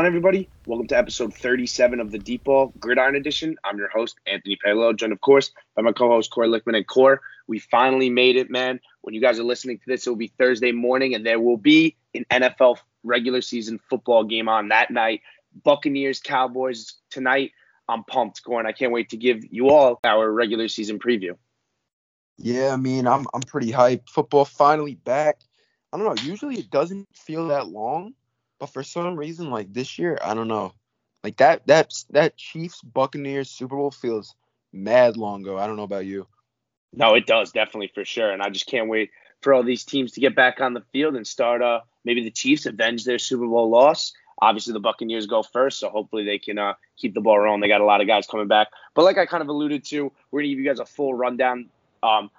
On, everybody? Welcome to episode 37 of the Deep Ball Gridiron Edition. I'm your host, Anthony Palo, joined, of course, by my co host, Corey Lickman. And Core, we finally made it, man. When you guys are listening to this, it will be Thursday morning, and there will be an NFL regular season football game on that night. Buccaneers, Cowboys tonight. I'm pumped, Corey. I can't wait to give you all our regular season preview. Yeah, I mean, I'm I'm pretty hyped. Football finally back. I don't know. Usually it doesn't feel that long, but for some reason, like this year, I don't know. Like that that that Chiefs Buccaneers Super Bowl feels mad long ago. I don't know about you. No, it does definitely for sure, and I just can't wait for all these teams to get back on the field and start. Uh, maybe the Chiefs avenge their Super Bowl loss. Obviously, the Buccaneers go first, so hopefully they can uh, keep the ball rolling. They got a lot of guys coming back, but like I kind of alluded to, we're gonna give you guys a full rundown. Um,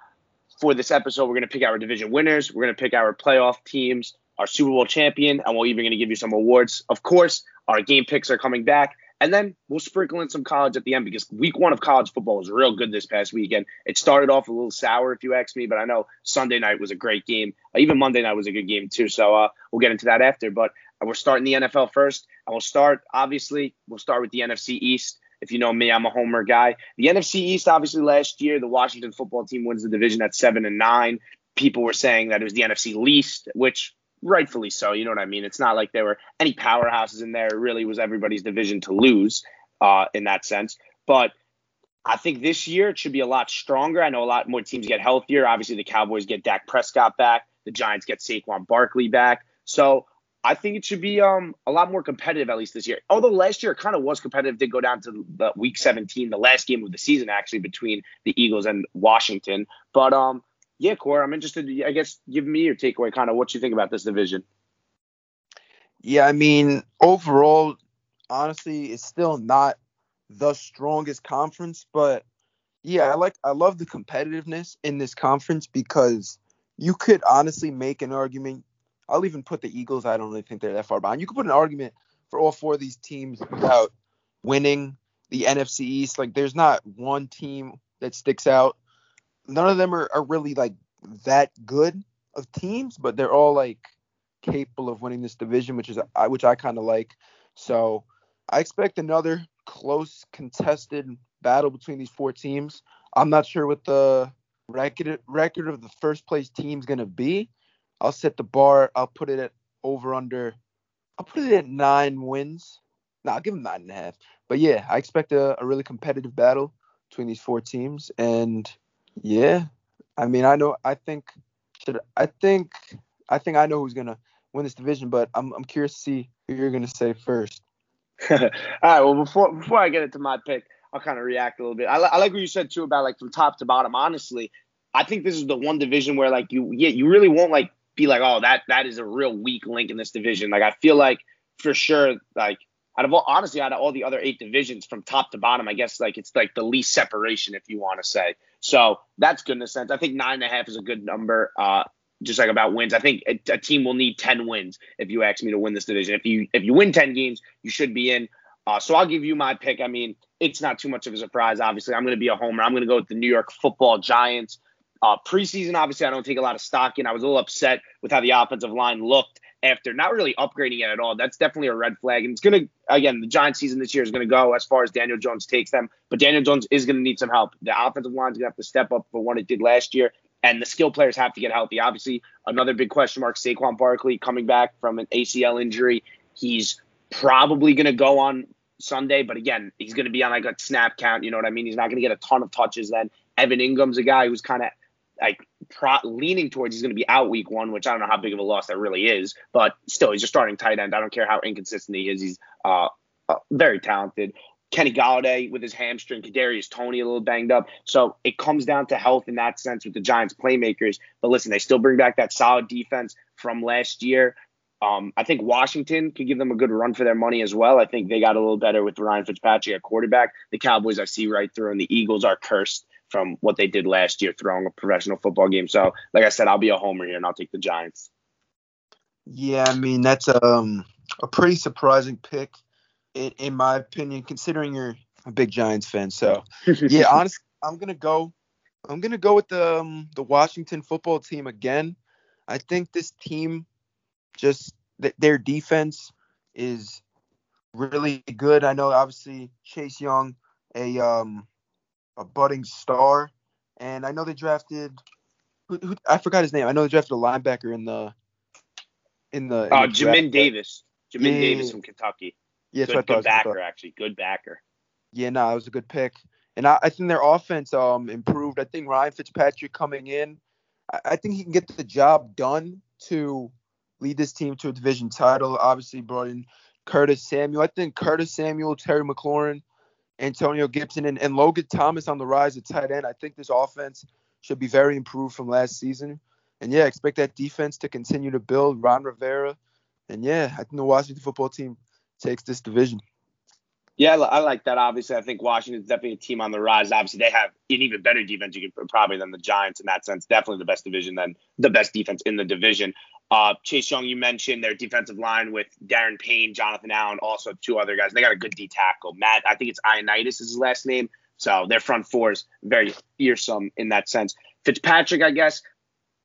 for this episode, we're gonna pick our division winners. We're gonna pick our playoff teams our Super Bowl champion, and we're even going to give you some awards. Of course, our game picks are coming back. And then we'll sprinkle in some college at the end because week one of college football was real good this past weekend. It started off a little sour, if you ask me, but I know Sunday night was a great game. Even Monday night was a good game, too. So uh, we'll get into that after. But we're starting the NFL first. And we'll start, obviously, we'll start with the NFC East. If you know me, I'm a homer guy. The NFC East, obviously, last year, the Washington football team wins the division at 7 and 9. People were saying that it was the NFC least, which rightfully so. You know what I mean? It's not like there were any powerhouses in there. It really was everybody's division to lose uh, in that sense. But I think this year it should be a lot stronger. I know a lot more teams get healthier. Obviously, the Cowboys get Dak Prescott back. The Giants get Saquon Barkley back. So I think it should be um, a lot more competitive at least this year. Although last year it kind of was competitive, did go down to the week 17, the last game of the season actually between the Eagles and Washington. But um, yeah, Core, I'm interested. I guess give me your takeaway, kind of what you think about this division. Yeah, I mean, overall, honestly, it's still not the strongest conference, but yeah, I like I love the competitiveness in this conference because you could honestly make an argument. I'll even put the Eagles. I don't really think they're that far behind. You could put an argument for all four of these teams about winning the NFC East. Like, there's not one team that sticks out none of them are, are really like that good of teams, but they're all like capable of winning this division, which is which I kind of like. So I expect another close contested battle between these four teams. I'm not sure what the record record of the first place team is gonna be. I'll set the bar. I'll put it at over under. I'll put it at nine wins. No, I'll give them nine and a half. But yeah, I expect a, a really competitive battle between these four teams, and yeah, I mean, I know. I think should. I think. I think I know who's gonna win this division, but I'm I'm curious to see who you're gonna say first. All right. Well, before before I get into my pick, I'll kind of react a little bit. I, I like what you said too about like from top to bottom. Honestly, I think this is the one division where like you yeah you really won't like be like oh that that is a real weak link in this division. Like I feel like for sure like out of all honestly out of all the other eight divisions from top to bottom, I guess like it's like the least separation if you want to say. So that's good in a sense. I think nine and a half is a good number. Uh, just like about wins, I think a, a, team will need ten wins if you ask me to win this division. If you if you win ten games, you should be in. Uh, so I'll give you my pick. I mean, it's not too much of a surprise. Obviously, I'm going to be a homer. I'm going to go with the New York Football Giants. Uh, preseason, obviously, I don't take a lot of stock in. I was a little upset with how the offensive line looked after not really upgrading it at all. That's definitely a red flag. And it's going to, again, the Giants season this year is going to go as far as Daniel Jones takes them. But Daniel Jones is going to need some help. The offensive line is going to have to step up for what it did last year. And the skill players have to get healthy. Obviously, another big question mark Saquon Barkley coming back from an ACL injury. He's probably going to go on Sunday, but again, he's going to be on like a snap count. You know what I mean? He's not going to get a ton of touches then. Evan Engram's a guy who's kind of like pro- leaning towards he's going to be out week one, which I don't know how big of a loss that really is, but still, he's a starting tight end. I don't care how inconsistent he is. He's uh, uh, very talented. Kenny Golladay with his hamstring, Kadarius Toney a little banged up. So it comes down to health in that sense with the Giants playmakers. But listen, they still bring back that solid defense from last year. Um, I think Washington could give them a good run for their money as well. I think they got a little better with Ryan Fitzpatrick at quarterback. The Cowboys I see right through, and the Eagles are cursed from what they did last year throwing a professional football game. So, like I said, I'll be a homer here and I'll take the Giants. Yeah, I mean that's um a pretty surprising pick, in, in my opinion, considering you're a big Giants fan. So, yeah, honestly, I'm gonna go. I'm gonna go with the um, the Washington football team again. I think this team just th- their defense is really good. I know obviously Chase Young, a um a budding star, and I know they drafted who, who I forgot his name. I know they drafted a linebacker in the in the. Oh, uh, Jamin Davis. Jamin yeah, Davis from Kentucky. Yeah, good, good backer actually. Good backer. Yeah, no, it was a good pick. And I, I, think their offense um improved. I think Ryan Fitzpatrick coming in, I, I think he can get the job done to lead this team to a division title. Obviously brought in Curtis Samuel. I think Curtis Samuel, Terry McLaurin, Antonio Gibson, and, and Logan Thomas on the rise at tight end. I think this offense should be very improved from last season. And yeah, expect that defense to continue to build. Ron Rivera. And yeah, I think the Washington football team takes this division. Yeah, I like that. Obviously, I think Washington's definitely a team on the rise. Obviously, they have an even better defense, you could probably than the Giants in that sense. Definitely the best division than the best defense in the division. Uh, Chase Young, you mentioned their defensive line with Daron Payne, Jonathan Allen, also two other guys. They got a good D tackle. Matt, I think it's Ioannidis is his last name. So their front four is very fearsome in that sense. Fitzpatrick, I guess,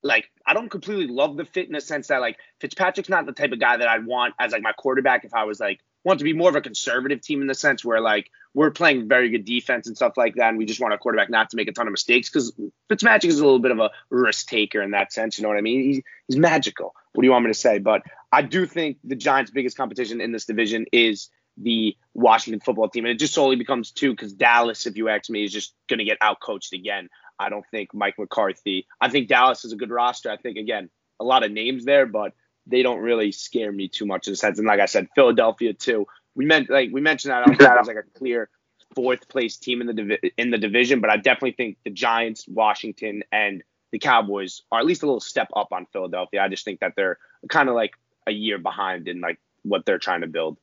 like I don't completely love the fit in the sense that like Fitzpatrick's not the type of guy that I'd want as like my quarterback if I was like want to be more of a conservative team in the sense where like we're playing very good defense and stuff like that, and we just want a quarterback not to make a ton of mistakes because Fitzmagic is a little bit of a risk taker in that sense. You know what I mean? He's, he's magical. What do you want me to say? But I do think the Giants' biggest competition in this division is the Washington football team, and it just solely becomes two because Dallas, if you ask me, is just going to get outcoached again. I don't think Mike McCarthy. I think Dallas is a good roster. I think again a lot of names there, but they don't really scare me too much in a sense. And like I said, Philadelphia too. We meant like we mentioned that I don't think there's like a clear fourth place team in the divi- in the division, but I definitely think the Giants, Washington, and the Cowboys are at least a little step up on Philadelphia. I just think that they're kind of like a year behind in like what they're trying to build.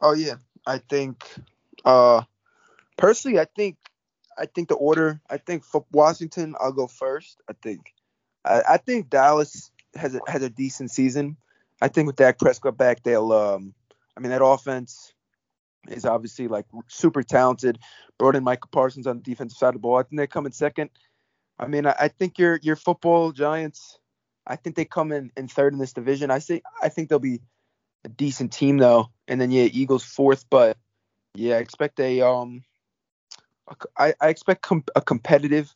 Oh yeah, I think uh personally, I think I think the order. I think for Washington, I'll go first. I think I, I think Dallas has a has a decent season. I think with Dak Prescott back, they'll. Um, I mean, that offense is obviously like super talented. Brought in Micah Parsons on the defensive side of the ball. I think they come in second. I mean, I, I think your your football Giants. I think they come in, in third in this division. I say I think they'll be a decent team though. And then yeah, Eagles fourth, but yeah, I expect a um, I, I expect com- a competitive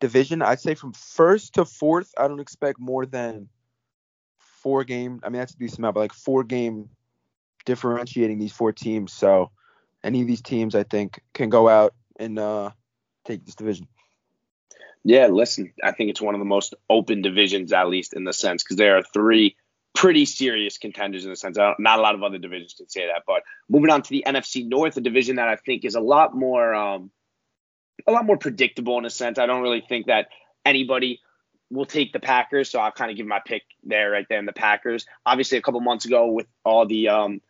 division, I'd say from first to fourth, I don't expect more than four game. I mean, that's a decent amount, but like four game differentiating these four teams. So any of these teams, I think, can go out and uh, take this division. Yeah, listen, I think it's one of the most open divisions, at least in the sense, because there are three pretty serious contenders in the sense. Not a lot of other divisions can say that. But moving on to the NFC North, a division that I think is a lot more um, a lot more predictable in a sense. I don't really think that anybody will take the Packers, so I'll kind of give my pick there, right there in the Packers. Obviously, a couple months ago with all the um,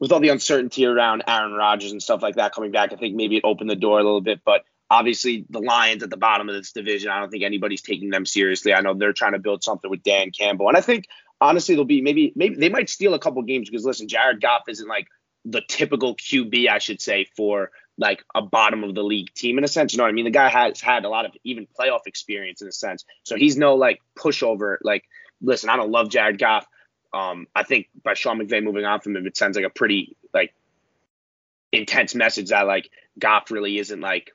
with all the uncertainty around Aaron Rodgers and stuff like that coming back, I think maybe it opened the door a little bit. But obviously, the Lions at the bottom of this division, I don't think anybody's taking them seriously. I know they're trying to build something with Dan Campbell, and I think honestly, they'll be maybe maybe they might steal a couple games because listen, Jared Goff isn't like the typical QB, I should say, for like a bottom of the league team in a sense. You know what I mean? The guy has had a lot of even playoff experience in a sense. So he's no like pushover. Like, listen, I don't love Jared Goff. Um, I think by Sean McVay moving on from him, it sends like a pretty like intense message that like Goff really isn't like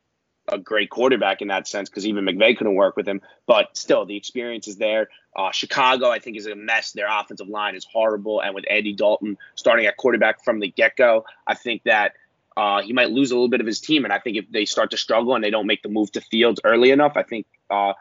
a great quarterback in that sense because even McVay couldn't work with him. But still, the experience is there. Uh, Chicago, I think, is a mess. Their offensive line is horrible, and with Andy Dalton starting at quarterback from the get go, I think that uh, he might lose a little bit of his team. And I think if they start to struggle and they don't make the move to Fields early enough, I think uh,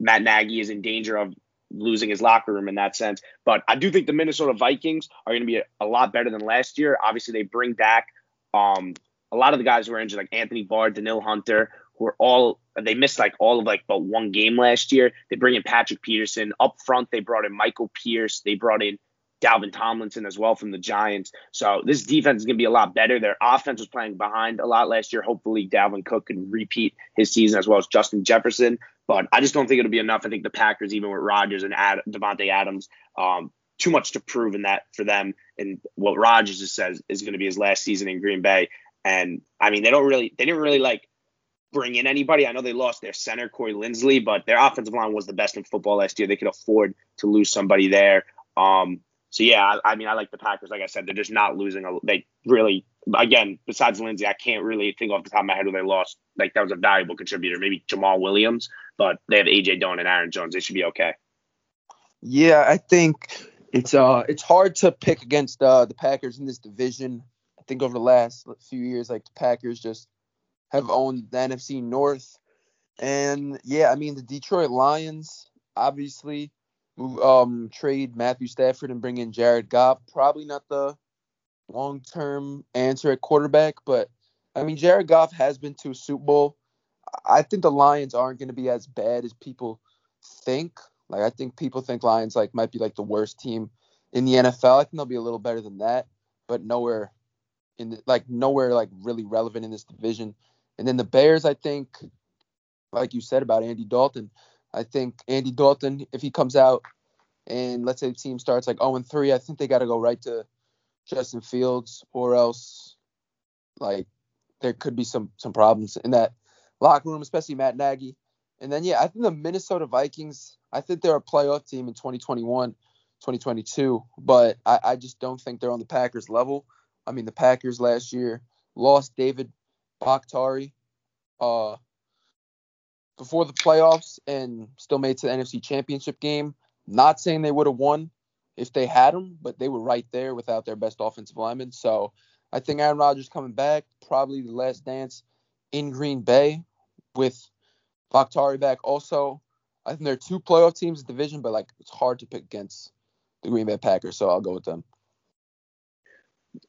Matt Nagy is in danger of losing his locker room in that sense. But I do think the Minnesota Vikings are going to be a, a, lot better than last year. Obviously, they bring back um, a lot of the guys who were injured, like Anthony Barr, Danielle Hunter, who are all they missed like all of like but one game last year. They bring in Patrick Peterson up front. They brought in Michael Pierce. They brought in Dalvin Tomlinson as well from the Giants. So this defense is going to be a lot better. Their offense was playing behind a lot last year. Hopefully, Dalvin Cook can repeat his season as well as Justin Jefferson. But I just don't think it'll be enough. I think the Packers, even with Rodgers and Ad- Davante Adams, um, too much to prove in that for them. And what Rodgers just says is going to be his last season in Green Bay. And I mean, they don't really, they didn't really like bring in anybody. I know they lost their center, Corey Linsley, but their offensive line was the best in football last year. They could afford to lose somebody there. Um, so yeah, I, I, mean, I like the Packers. Like I said, they're just not losing. A, they really, again, besides Lindsay, I can't really think off the top of my head who they lost. Like that was a valuable contributor, maybe Jamaal Williams, but they have AJ Dillon and Aaron Jones. They should be okay. Yeah, I think it's uh it's hard to pick against uh the Packers in this division. I think over the last few years, like the Packers just have owned the NFC North, and yeah, I mean the Detroit Lions obviously um, trade Matthew Stafford and bring in Jared Goff. Probably not the long term answer at quarterback, but I mean, Jared Goff has been to a Super Bowl. I think the Lions aren't going to be as bad as people think. Like, I think people think Lions like might be like the worst team in the NFL. I think they'll be a little better than that, but nowhere in the, like nowhere like really relevant in this division. And then the Bears, I think, like you said about Andy Dalton, I think Andy Dalton, if he comes out and let's say the team starts like 0 and 3, I think they got to go right to Justin Fields, or else like there could be some some problems in that locker room, especially Matt Nagy. And then yeah, I think the Minnesota Vikings, I think they're a playoff team in 2021, 2022, but I, I just don't think they're on the Packers level. I mean, the Packers last year lost David Bakhtiari, uh, before the playoffs and still made to the NFC Championship game. Not saying they would have won if they had him, but they were right there without their best offensive lineman. So I think Aaron Rodgers coming back, probably the last dance in Green Bay with Bakhtiari back. Also, I think there are two playoff teams in the division, but like it's hard to pick against the Green Bay Packers, so I'll go with them.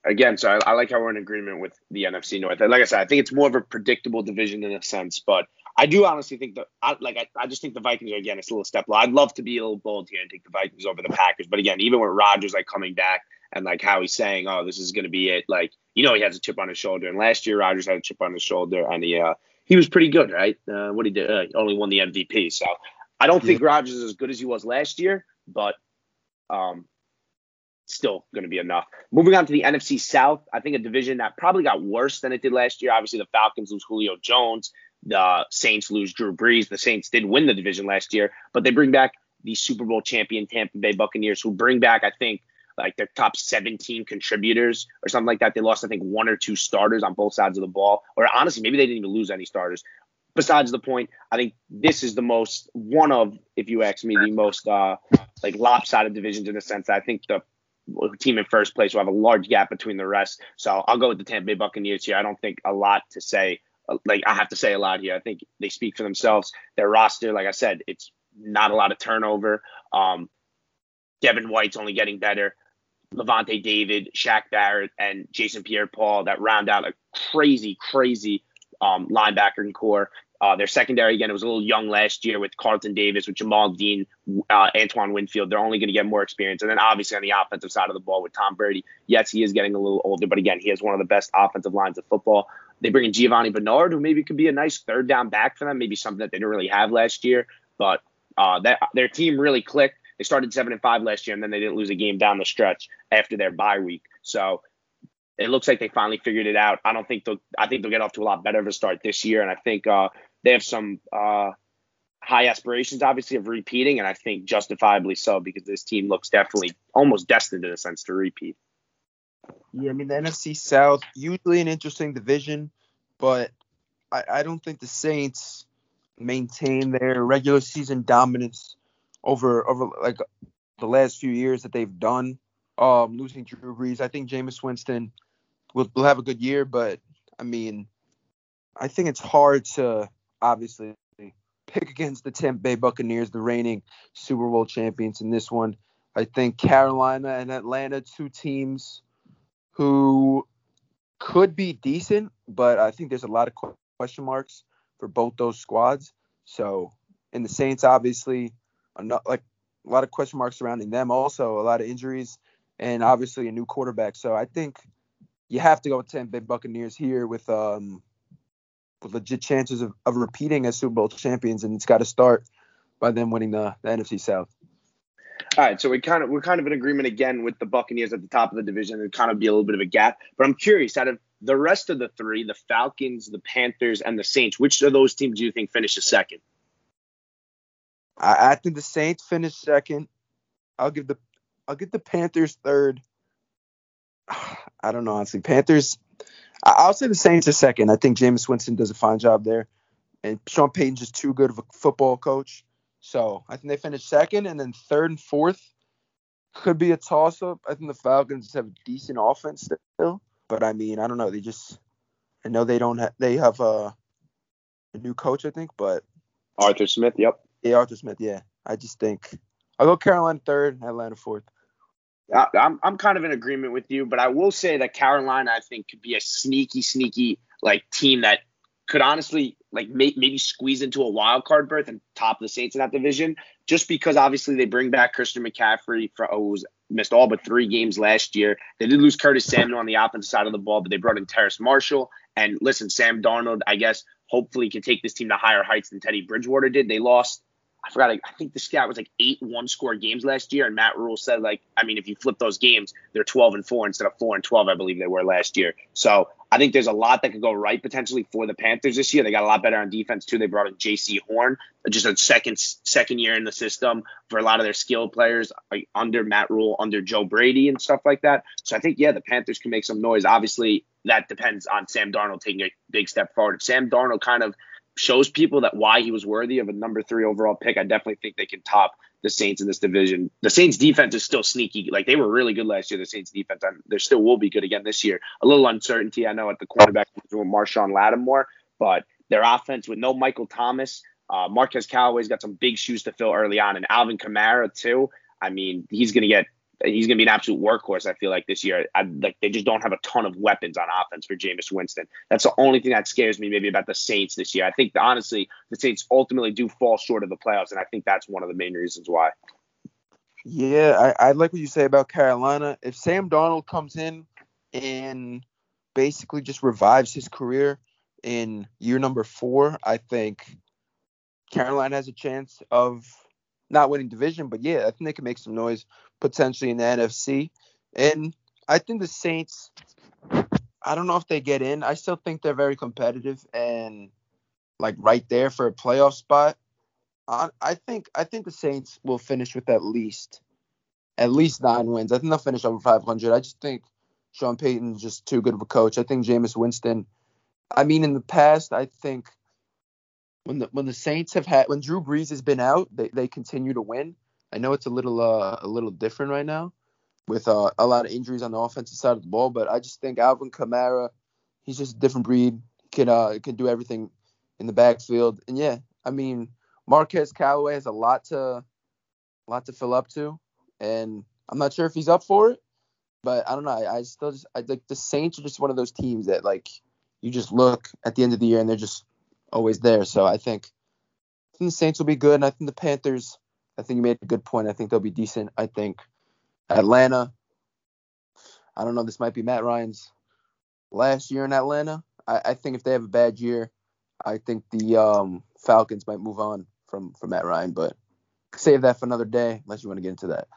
Again, so I, I like how we're in agreement with the NFC North. Like I said, I think it's more of a predictable division in a sense, but I do honestly think that, I, like, I, I just think the Vikings are again it's a little step low. I'd love to be a little bold here and take the Vikings over the Packers, but again, even with Rodgers like coming back and like how he's saying, oh, this is going to be it, like you know he has a chip on his shoulder, and last year Rodgers had a chip on his shoulder, and he uh, he was pretty good, right? Uh, what he did, uh, he only won the MVP, so I don't yeah. think Rodgers is as good as he was last year, but um, still going to be enough. Moving on to the NFC South, I think a division that probably got worse than it did last year. Obviously, the Falcons lose Julio Jones. The Saints lose Drew Brees. The Saints did win the division last year, but they bring back the Super Bowl champion Tampa Bay Buccaneers, who bring back, I think, like their top 17 contributors or something like that. They lost, I think, one or two starters on both sides of the ball. Or honestly, maybe they didn't even lose any starters. Besides the point, I think this is the most one of, if you ask me, the most uh like lopsided divisions in the sense that I think the team in first place will have a large gap between the rest. So I'll go with the Tampa Bay Buccaneers here. I don't think a lot to say like I have to say a lot here. I think they speak for themselves. Their roster, like I said, it's not a lot of turnover. Um, Devin White's only getting better. Lavonte David, Shaq Barrett, and Jason Pierre-Paul that round out a crazy, crazy um, linebacker and core. Uh, their secondary again, it was a little young last year with Carlton Davis, with Jamel Dean, uh, Antoine Winfield. They're only going to get more experience, and then obviously on the offensive side of the ball with Tom Brady. Yes, he is getting a little older, but again, he has one of the best offensive lines of football. They bring in Giovani Bernard, who maybe could be a nice third down back for them, maybe something that they didn't really have last year. But uh, that their team really clicked. They started seven and five last year, and then they didn't lose a game down the stretch after their bye week. So it looks like they finally figured it out. I don't think they'll. I think they'll get off to a lot better of a start this year, and I think uh, they have some uh, high aspirations, obviously, of repeating, and I think justifiably so because this team looks definitely almost destined in a sense to repeat. Yeah, I mean the NFC South usually an interesting division, but I, I don't think the Saints maintain their regular season dominance over over like the last few years that they've done. Um, losing Drew Brees, I think Jameis Winston will, will have a good year, but I mean, I think it's hard to obviously pick against the Tampa Bay Buccaneers, the reigning Super Bowl champions in this one. I think Carolina and Atlanta, two teams who could be decent, but I think there's a lot of question marks for both those squads. So, in the Saints, obviously, not, like a lot of question marks surrounding them. Also, a lot of injuries, and obviously a new quarterback. So, I think you have to go with Tampa Bay Buccaneers here with um with legit chances of, of repeating as Super Bowl champions, and it's got to start by them winning the, the NFC South. All right, so we kind of we're kind of in agreement again with the Buccaneers at the top of the division. It kind of be a little bit of a gap, but I'm curious out of the rest of the three, the Falcons, the Panthers, and the Saints, which of those teams do you think finishes second? I, I think the Saints finish second. I'll give the I'll get the Panthers third. I don't know honestly. Panthers. I'll say the Saints are second. I think Jameis Winston does a fine job there, and Sean Payton's just too good of a football coach. So I think they finished second, and then third and fourth could be a toss up. I think the Falcons have a decent offense still, but I mean I don't know. They just I know they don't have they have a, a new coach I think, but Arthur Smith. Yep. Yeah, Arthur Smith. Yeah, I just think I'll go Carolina third, Atlanta fourth. I, I'm I'm kind of in agreement with you, but I will say that Carolina I think could be a sneaky, sneaky like team that could honestly like may, maybe squeeze into a wild card berth and top the Saints in that division, just because obviously they bring back Christian McCaffrey for oh, was missed all but three games last year. They did lose Curtis Samuel on the offensive side of the ball, but they brought in Terrace Marshall. And listen, Sam Darnold, I guess, hopefully can take this team to higher heights than Teddy Bridgewater did. They lost I forgot. I think the stat was like eight one score games last year, and Matt Rhule said like, I mean, if you flip those games, they're 12 and four instead of four and 12, I believe they were last year. So I think there's a lot that could go right potentially for the Panthers this year. They got a lot better on defense too. They brought in Jaycee Horn, just a second second year in the system for a lot of their skilled players like under Matt Rhule, under Joe Brady and stuff like that. So I think yeah, the Panthers can make some noise. Obviously, that depends on Sam Darnold taking a big step forward. If Sam Darnold kind of shows people that why he was worthy of a number three overall pick. I definitely think they can top the Saints in this division. The Saints defense is still sneaky. Like they were really good last year. The Saints defense, they still will be good again this year. A little uncertainty, I know, at the cornerback with Marshon Lattimore, but their offense with no Michael Thomas, uh, Marquez Callaway's got some big shoes to fill early on, and Alvin Kamara too. I mean, he's going to get he's going to be an absolute workhorse. I feel like this year, I, like they just don't have a ton of weapons on offense for Jameis Winston. That's the only thing that scares me maybe about the Saints this year. I think honestly, the Saints ultimately do fall short of the playoffs, and I think that's one of the main reasons why. Yeah, I, I like what you say about Carolina. If Sam Darnold comes in and basically just revives his career in year number four, I think Carolina has a chance of not winning division, but yeah, I think they can make some noise potentially in the NFC. And I think the Saints, I don't know if they get in. I still think they're very competitive and like right there for a playoff spot. I think I think the Saints will finish with at least at least nine wins. I think they'll finish over 500. I just think Sean Payton's just too good of a coach. I think Jameis Winston. I mean, in the past, I think when the when the Saints have had when Drew Brees has been out, they, they continue to win. I know it's a little uh, a little different right now with uh, a lot of injuries on the offensive side of the ball, but I just think Alvin Kamara, he's just a different breed. Can uh can do everything in the backfield, and yeah, I mean Marquez Callaway has a lot to a lot to fill up to, and I'm not sure if he's up for it, but I don't know. I, I still just I like the Saints are just one of those teams that like you just look at the end of the year and they're just always there. So I think, I think the Saints will be good, and I think the Panthers. I think you made a good point. I think they'll be decent. I think Atlanta. I don't know. This might be Matt Ryan's last year in Atlanta. I, I think if they have a bad year, I think the um, Falcons might move on from from Matt Ryan. But save that for another day, unless you want to get into that.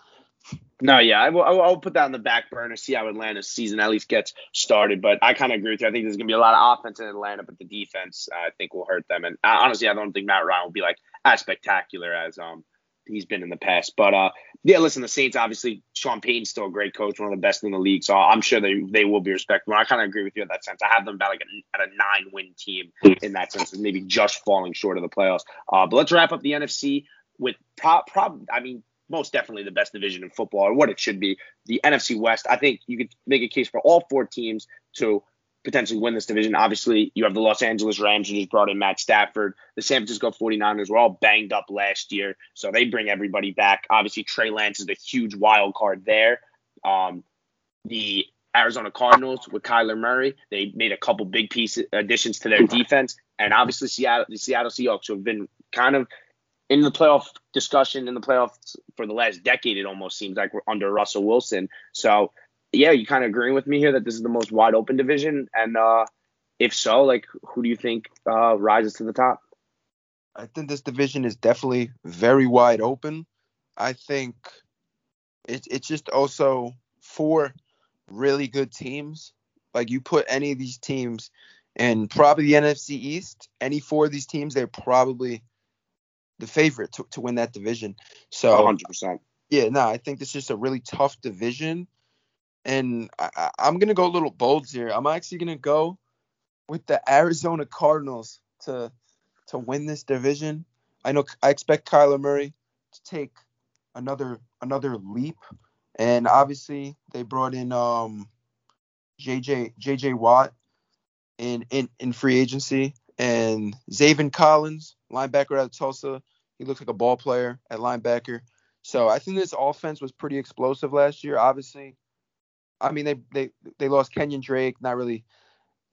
No, yeah, I will, I will put that on the back burner, see how Atlanta's season at least gets started. But I kind of agree with you. I think there's going to be a lot of offense in Atlanta, but the defense, I think, will hurt them. And uh, honestly, I don't think Matt Ryan will be like as spectacular as um he's been in the past. But uh, yeah, listen, the Saints obviously Sean Payton's still a great coach, one of the best in the league, so I'm sure they they will be respected. I kind of agree with you in that sense. I have them about like a, at a nine win team in that sense, maybe just falling short of the playoffs. Uh, but let's wrap up the NFC with prop. Prob- I mean most definitely the best division in football, or what it should be. The NFC West, I think you could make a case for all four teams to potentially win this division. Obviously, you have the Los Angeles Rams who just brought in Matt Stafford. The San Francisco 49ers were all banged up last year, so they bring everybody back. Obviously, Trey Lance is a huge wild card there. Um, the Arizona Cardinals with Kyler Murray, they made a couple big piece additions to their defense, and obviously Seattle, the Seattle Seahawks who have been kind of in the playoff discussion in the playoffs for the last decade. It almost seems like we're under Russell Wilson. So yeah, you kind of agreeing with me here that this is the most wide open division, and uh, if so, like who do you think uh, rises to the top? I think this division is definitely very wide open. I think it's it's just also four really good teams. Like you put any of these teams in probably the NFC East, any four of these teams, they're probably the favorite to, to win that division. So 100%. Yeah, no, I think this is just a really tough division, and I, am gonna go a little bold here. I'm actually gonna go with the Arizona Cardinals to to win this division. I know I expect Kyler Murray to take another another leap, and obviously they brought in um JJ JJ Watt in in in free agency and Zaven Collins, linebacker out of Tulsa. He looks like a ball player at linebacker. So I think this offense was pretty explosive last year. Obviously, I mean they they they lost Kenyon Drake, not really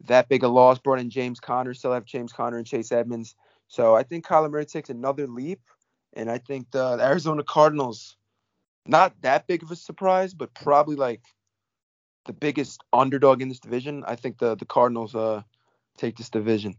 that big a loss. Brought in James Conner, still have James Conner and Chase Edmonds. So I think Kyler Murray takes another leap, and I think the, the Arizona Cardinals, not that big of a surprise, but probably like the biggest underdog in this division. I think the the Cardinals uh take this division.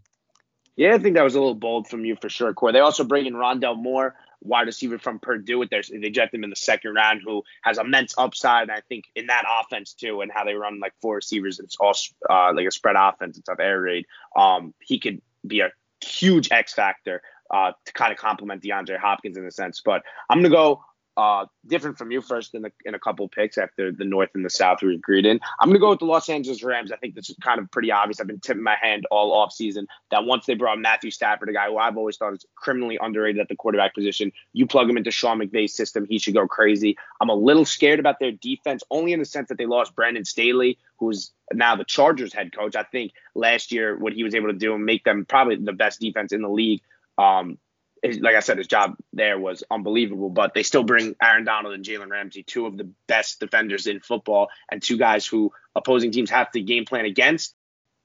Yeah, I think that was a little bold from you for sure, Corey. They also bring in Rondale Moore, wide receiver from Purdue. With their, they eject him in the second round, who has immense upside. And I think in that offense too, and how they run like four receivers, it's all uh, like a spread offense. It's of air raid. Um, he could be a huge X factor uh, to kind of complement DeAndre Hopkins in a sense. But I'm gonna go uh, different from you first in, in a couple picks after the North and the South we agreed in. I'm going to go with the Los Angeles Rams. I think this is kind of pretty obvious. I've been tipping my hand all off season that once they brought Matthew Stafford, a guy who I've always thought is criminally underrated at the quarterback position, you plug him into Sean McVay's system, he should go crazy. I'm a little scared about their defense, only in the sense that they lost Brandon Staley, who's now the Chargers head coach. I think last year what he was able to do and make them probably the best defense in the league. Um, like I said, his job there was unbelievable, but they still bring Aaron Donald and Jalen Ramsey, two of the best defenders in football, and two guys who opposing teams have to game plan against.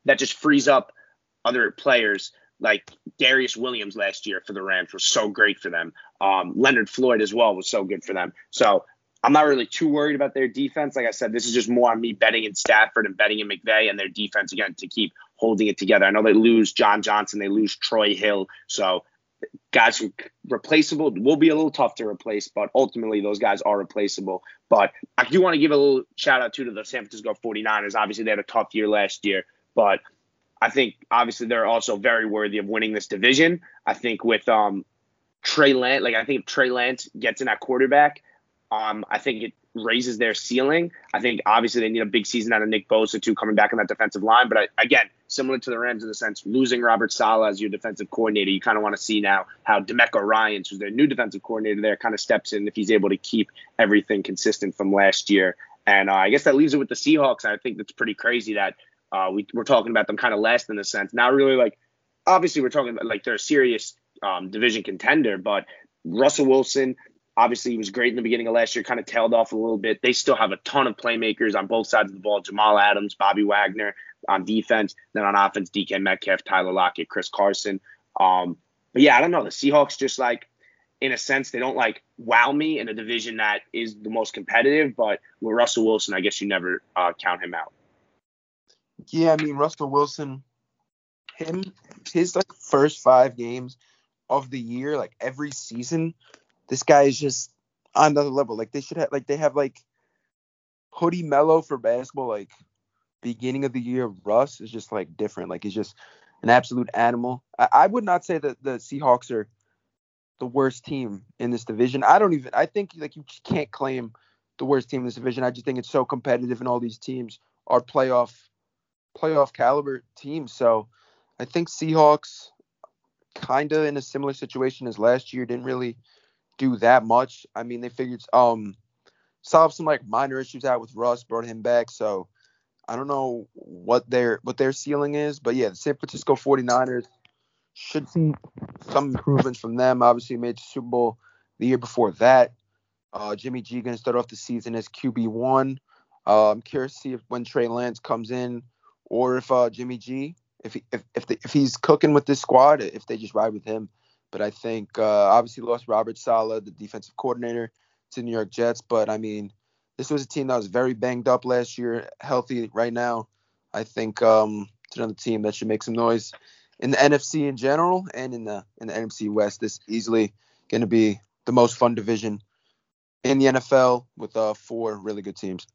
That just frees up other players like Darious Williams last year for the Rams was so great for them. Um, Leonard Floyd as well was so good for them. So I'm not really too worried about their defense. Like I said, this is just more on me betting in Stafford and betting in McVay and their defense again to keep holding it together. I know they lose John Johnson, they lose Troy Hill, so guys who replaceable will be a little tough to replace, but ultimately those guys are replaceable. But I do want to give a little shout out too to the San Francisco 49ers. Obviously, they had a tough year last year, but I think obviously they're also very worthy of winning this division. I think with um Trey Lance, like I think if Trey Lance gets in that quarterback, um, I think it raises their ceiling. I think obviously they need a big season out of Nick Bosa too, coming back on that defensive line. But I, again, similar to the Rams in the sense losing Robert Saleh as your defensive coordinator, you kind of want to see now how DeMeco Ryans, who's their new defensive coordinator there, kind of steps in if he's able to keep everything consistent from last year. And uh, I guess that leaves it with the Seahawks. I think that's pretty crazy that uh, we, we're talking about them kind of last in the sense. Not really like, obviously we're talking about like they're a serious um, division contender, but Russell Wilson, Obviously, he was great in the beginning of last year, kind of tailed off a little bit. They still have a ton of playmakers on both sides of the ball Jamal Adams, Bobby Wagner on defense, then on offense, DK Metcalf, Tyler Lockett, Chris Carson. Um, but yeah, I don't know. The Seahawks just like, in a sense, they don't like wow me in a division that is the most competitive. But with Russell Wilson, I guess you never uh, count him out. Yeah, I mean Russell Wilson, him his like first five games of the year, like every season, this guy is just on another level. Like they should have like they have like Hoodie Melo for basketball, like beginning of the year, Russ is just like different. Like he's just an absolute animal. I, I would not say that the Seahawks are the worst team in this division. I don't even I think like you can't claim the worst team in this division. I just think it's so competitive and all these teams are playoff playoff caliber teams. So I think Seahawks kind of in a similar situation as last year didn't really do that much. I mean, they figured um solve some like minor issues out with Russ, brought him back. So I don't know what their what their ceiling is, but yeah, the San Francisco 49ers should see some improvements from them. Obviously, made the Super Bowl the year before that. Uh, Jimmy G going to start off the season as QB one. Uh, I'm curious to see if when Trey Lance comes in, or if uh, Jimmy G, if he, if if, the, if he's cooking with this squad, if they just ride with him. But I think uh, obviously lost Robert Saleh, the defensive coordinator, to New York Jets. But I mean, this was a team that was very banged up last year, healthy right now. I think um, it's another team that should make some noise in the NFC in general and in the in the NFC West. This easily going to be the most fun division in the NFL with uh, four really good teams.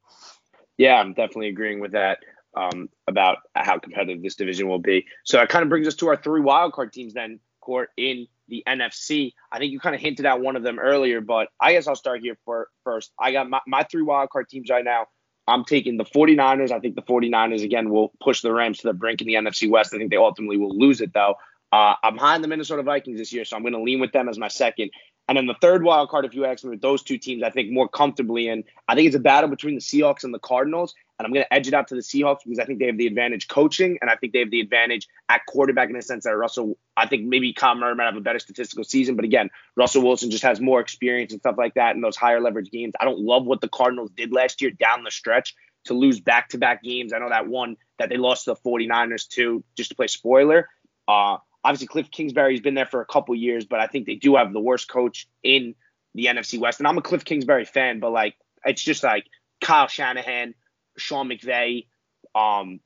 Yeah, I'm definitely agreeing with that um, about how competitive this division will be. So that kind of brings us to our three wildcard teams then, Court, in the NFC. I think you kind of hinted at one of them earlier, but I guess I'll start here for, first. I got my, my three wildcard teams right now. I'm taking the 49ers. I think the 49ers, again, will push the Rams to the brink in the NFC West. I think they ultimately will lose it, though. Uh, I'm high behind the Minnesota Vikings this year, so I'm going to lean with them as my second. And then the third wild card, if you ask me, with those two teams, I think more comfortably in. I think it's a battle between the Seahawks and the Cardinals, and I'm going to edge it out to the Seahawks because I think they have the advantage coaching, and I think they have the advantage at quarterback in the sense that Russell. I think maybe Kyle Murray might have a better statistical season, but again, Russell Wilson just has more experience and stuff like that in those higher leverage games. I don't love what the Cardinals did last year down the stretch to lose back to back games. I know that one that they lost to the 49ers too, just to play spoiler. Uh, Obviously, Cliff Kingsbury's been there for a couple years, but I think they do have the worst coach in the NFC West. And I'm a Cliff Kingsbury fan, but like it's just like Kyle Shanahan, Sean McVay, um,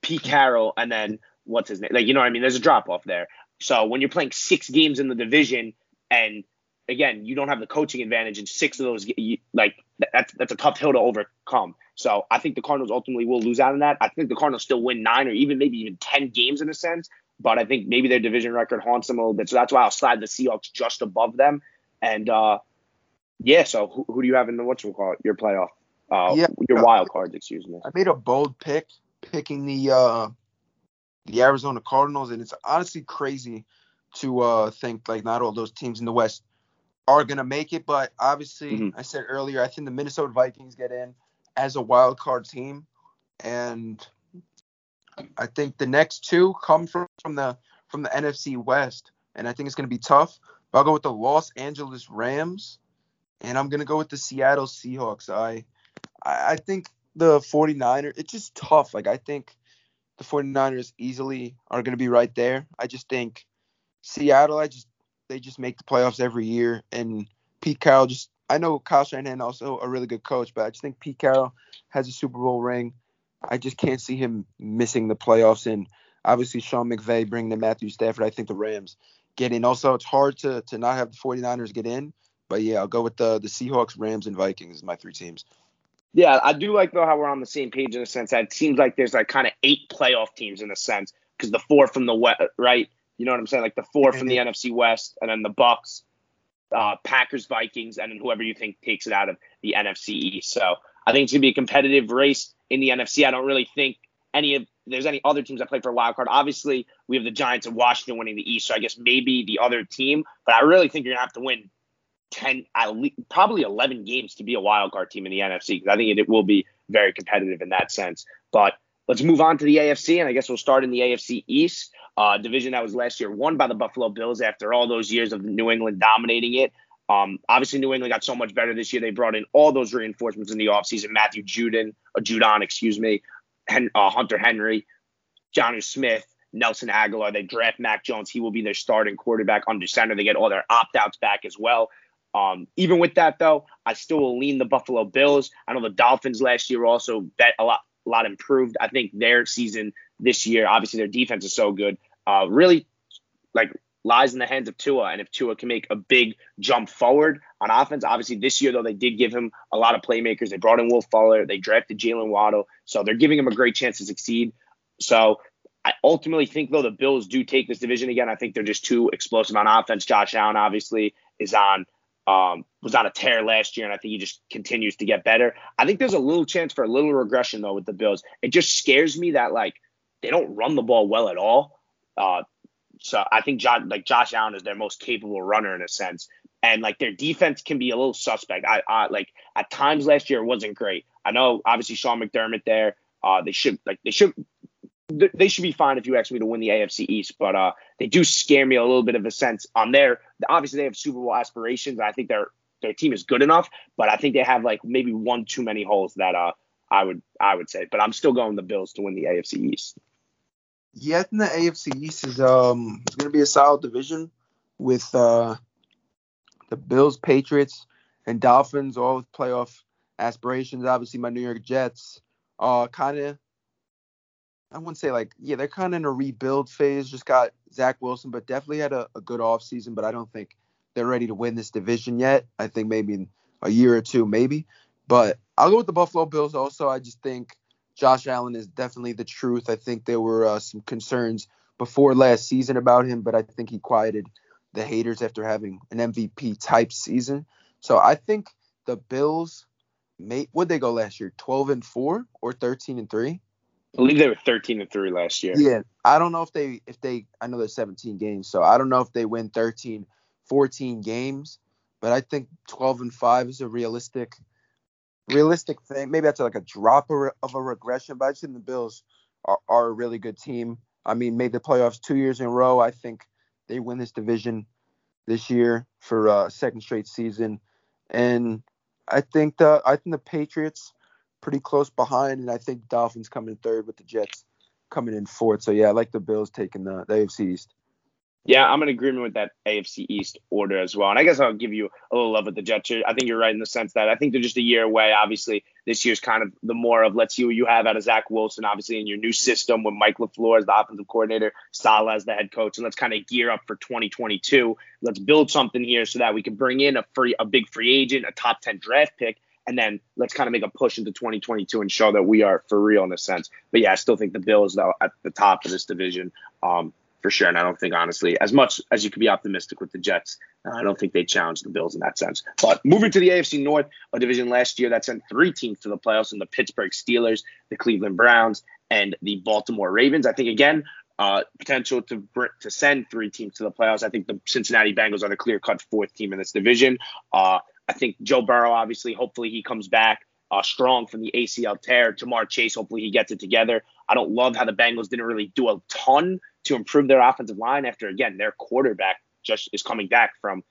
Pete Carroll, and then what's his name? Like you know what I mean? There's a drop off there. So when you're playing six games in the division, and again you don't have the coaching advantage in six of those, like that's that's a tough hill to overcome. So I think the Cardinals ultimately will lose out on that. I think the Cardinals still win nine or even maybe even ten games in a sense but I think maybe their division record haunts them a little bit. So that's why I'll slide the Seahawks just above them. And uh, yeah, so who, who do you have in the what's it call it, your playoff? Uh, yeah, your wild cards, excuse me. I made a bold pick picking the uh, the Arizona Cardinals, and it's honestly crazy to uh, think like not all those teams in the West are gonna make it. But obviously, mm-hmm. I said earlier, I think the Minnesota Vikings get in as a wild card team, and I think the next two come from, from the from the NFC West, and I think it's going to be tough. But I'll go with the Los Angeles Rams, and I'm going to go with the Seattle Seahawks. I I think the 49ers, it's just tough. Like I think the 49ers easily are going to be right there. I just think Seattle, I just they just make the playoffs every year, and Pete Carroll just I know Kyle Shanahan also a really good coach, but I just think Pete Carroll has a Super Bowl ring. I just can't see him missing the playoffs. And obviously, Sean McVay bringing the Matthew Stafford. I think the Rams get in. Also, it's hard to to not have the 49ers get in. But yeah, I'll go with the the Seahawks, Rams, and Vikings as my three teams. Yeah, I do like though how we're on the same page in a sense that it seems like there's like kind of eight playoff teams in a sense because the four from the west, right? You know what I'm saying? Like the four from the NFC West, and then the Bucs, uh, Packers, Vikings, and then whoever you think takes it out of the NFC East. So I think it's gonna be a competitive race in the NFC. I don't really think any of there's any other teams that play for a wild card. Obviously, we have the Giants and Washington winning the East, so I guess maybe the other team. But I really think you're gonna have to win ten, least, probably eleven games to be a wild card team in the NFC because I think it, it will be very competitive in that sense. But let's move on to the AFC, and I guess we'll start in the AFC East, uh, division that was last year won by the Buffalo Bills after all those years of New England dominating it. Um, obviously, New England got so much better this year. They brought in all those reinforcements in the offseason. Matthew Judon, uh, Judon, excuse me, Hen- uh, Hunter Henry, Jonnu Smith, Nelson Agholor. They draft Mac Jones. He will be their starting quarterback under center. They get all their opt outs back as well. Um, even with that, though, I still will lean the Buffalo Bills. I know the Dolphins last year also bet a lot, a lot improved. I think their season this year, obviously their defense is so good. Uh, really, like lies in the hands of Tua. And if Tua can make a big jump forward on offense, obviously this year, though, they did give him a lot of playmakers. They brought in Will Fuller, they drafted Jaylen Waddle. So they're giving him a great chance to succeed. So I ultimately think, though, the Bills do take this division again. I think they're just too explosive on offense. Josh Allen, obviously, is on. Um, was on a tear last year, and I think he just continues to get better. I think there's a little chance for a little regression though with the Bills. It just scares me that like they don't run the ball well at all. Uh, so I think Josh, like Josh Allen is their most capable runner in a sense, and like their defense can be a little suspect. I, I like at times last year it wasn't great. I know obviously Sean McDermott there. Uh, they should like they should they should be fine if you ask me to win the AFC East, but uh, they do scare me a little bit of a sense on there. Obviously, they have Super Bowl aspirations. I think their their team is good enough, but I think they have like maybe one too many holes that uh I would I would say. But I'm still going the Bills to win the AFC East. Yet in the AFC East is um it's gonna be a solid division with uh the Bills, Patriots, and Dolphins, all with playoff aspirations. Obviously, my New York Jets, uh, kind of, I wouldn't say like, yeah, they're kind of in a rebuild phase. Just got Zach Wilson, but definitely had a, a good offseason. But I don't think they're ready to win this division yet. I think maybe in a year or two, maybe. But I'll go with the Buffalo Bills also. I just think Josh Allen is definitely the truth. I think there were uh, some concerns before last season about him, but I think he quieted the haters after having an MVP type season. So I think the Bills made would they go last year? 12 and 4 or 13 and 3? I believe they were 13 and 3 last year. Yeah, I don't know if they if they I know there's 17 games, so I don't know if they win 13 14 games, but I think 12 and 5 is a realistic realistic thing. Maybe that's like a drop of a regression, but I just think the Bills are, are a really good team. I mean, made the playoffs two years in a row. I think they win this division this year for a second straight season, and I think the I think the Patriots pretty close behind, and I think Dolphins coming in third with the Jets coming in fourth. So yeah, I like the Bills taking the, the AFC East. Yeah, I'm in agreement with that AFC East order as well. And I guess I'll give you a little love with the Jets. I think you're right in the sense that I think they're just a year away. Obviously, this year's kind of the more of let's see what you have out of Zach Wilson, obviously, in your new system with Mike LaFleur as the offensive coordinator, Saleh as the head coach. And let's kind of gear up for 2022. Let's build something here so that we can bring in a free, a big free agent, a top 10 draft pick. And then let's kind of make a push into 2022 and show that we are for real in a sense. But yeah, I still think the Bills though at the top of this division. Um, for sure. And I don't think, honestly, as much as you could be optimistic with the Jets, uh, I don't think they challenge the Bills in that sense. But moving to the AFC North, a division last year that sent three teams to the playoffs in the Pittsburgh Steelers, the Cleveland Browns, and the Baltimore Ravens. I think, again, uh, potential to to send three teams to the playoffs. I think the Cincinnati Bengals are the clear cut fourth team in this division. Uh, I think Joe Burrow, obviously, hopefully he comes back uh, strong from the ACL tear. Ja'Marr Chase, hopefully he gets it together. I don't love how the Bengals didn't really do a ton to improve their offensive line after again their quarterback just is coming back from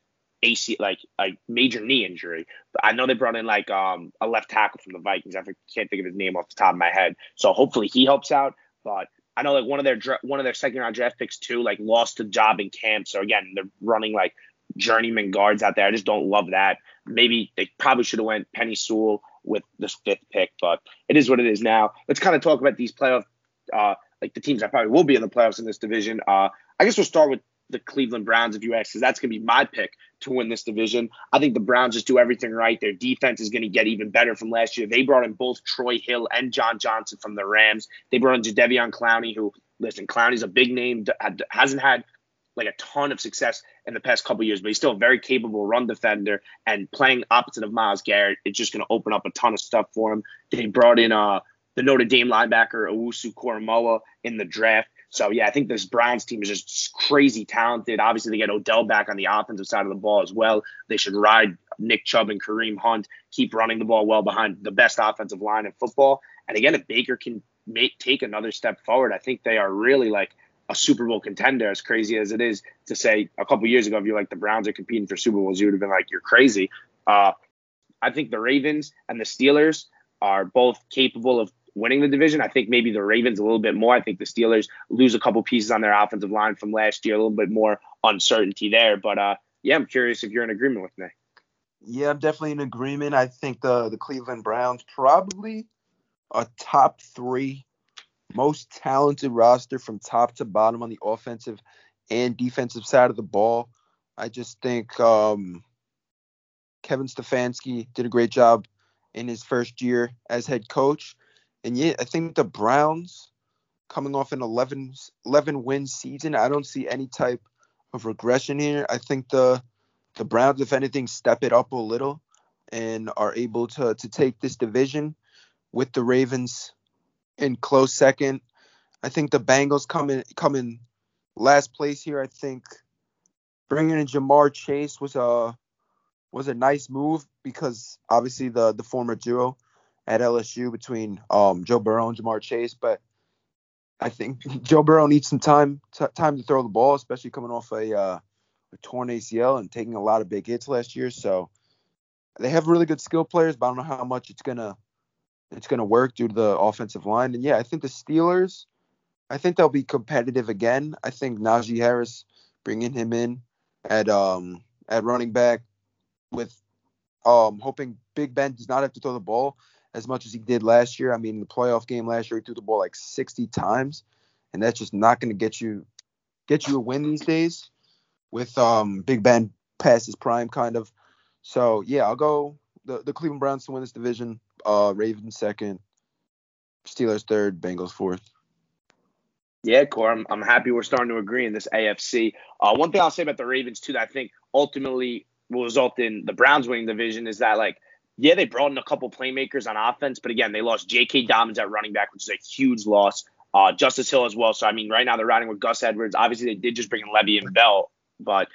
AC like a major knee injury. I know they brought in like um, a left tackle from the Vikings. I can't think of his name off the top of my head. So hopefully he helps out. But I know like one of their one of their second round draft picks too like lost a job in camp. So again they're running like journeyman guards out there. I just don't love that. Maybe they probably should have went Penei Sewell with this fifth pick, but it is what it is now. Let's kind of talk about these playoff uh, like the teams that probably will be in the playoffs in this division. Uh, I guess we'll start with the Cleveland Browns if you ask, because that's going to be my pick to win this division. I think the Browns just do everything right. Their defense is going to get even better from last year. They brought in both Troy Hill and John Johnson from the Rams. They brought in Jadeveon Clowney, who, listen, Clowney's a big name, hasn't had like a ton of success in the past couple years, but he's still a very capable run defender and playing opposite of Myles Garrett. It's just going to open up a ton of stuff for him. They brought in uh the Notre Dame linebacker Owusu Koramoah in the draft. So yeah, I think this Browns team is just crazy talented. Obviously, they get Odell back on the offensive side of the ball as well. They should ride Nick Chubb and Kareem Hunt, keep running the ball well behind the best offensive line in football. And again, if Baker can make, take another step forward, I think they are really like a Super Bowl contender. As crazy as it is to say, a couple years ago, if you're like the Browns are competing for Super Bowls, you would have been like, you're crazy. Uh, I think the Ravens and the Steelers are both capable of winning the division. I think maybe the Ravens a little bit more. I think the Steelers lose a couple pieces on their offensive line from last year, a little bit more uncertainty there. But uh, yeah, I'm curious if you're in agreement with me. Yeah, I'm definitely in agreement. I think the the Cleveland Browns probably a top three most talented roster from top to bottom on the offensive and defensive side of the ball. I just think um, Kevin Stefanski did a great job in his first year as head coach. And yeah, I think the Browns coming off an 11, 11 win season, I don't see any type of regression here. I think the the Browns, if anything, step it up a little and are able to to take this division with the Ravens in close second. I think the Bengals come in come in last place here. I think bringing in Ja'Marr Chase was a was a nice move because obviously the the former duo at LSU between um, Joe Burrow and Ja'Marr Chase, but I think Joe Burrow needs some time t- time to throw the ball, especially coming off a, uh, a torn ACL and taking a lot of big hits last year. So they have really good skill players, but I don't know how much it's gonna it's gonna work due to the offensive line. And yeah, I think the Steelers, I think they'll be competitive again. I think Najee Harris bringing him in at um at running back with um hoping Big Ben does not have to throw the ball as much as he did last year. I mean, in the playoff game last year, he threw the ball like 60 times, and that's just not going to get you get you a win these days with um, Big Ben past his prime, kind of. So yeah, I'll go the the Cleveland Browns to win this division. Uh, Ravens second, Steelers third, Bengals fourth. Yeah, Core, I'm, I'm happy we're starting to agree in this AFC. Uh, one thing I'll say about the Ravens too that I think ultimately will result in the Browns winning division is that like yeah, they brought in a couple playmakers on offense, but again, they lost J.K. Dobbins at running back, which is a huge loss. Uh, Justice Hill as well. So I mean, right now they're riding with Gus Edwards. Obviously, they did just bring in Le'Veon Bell, but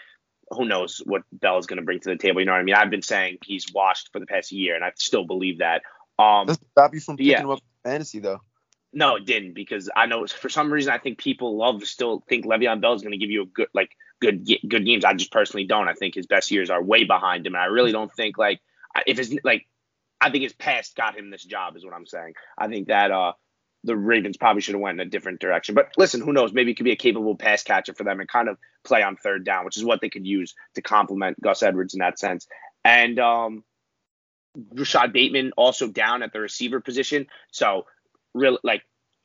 who knows what Bell is going to bring to the table? You know what I mean? I've been saying he's washed for the past year, and I still believe that. Um, Doesn't stop you from picking yeah. him up fantasy though. No, it didn't because I know for some reason I think people love still think Le'Veon Bell is going to give you a good like good good games. I just personally don't. I think his best years are way behind him, and I really don't think like if it's like I think his past got him this job is what I'm saying. I think that uh the Ravens probably should have went in a different direction. But listen, who knows? Maybe it could be a capable pass catcher for them and kind of play on third down, which is what they could use to complement Gus Edwards in that sense. And um, Rashod Bateman also down at the receiver position. So really, like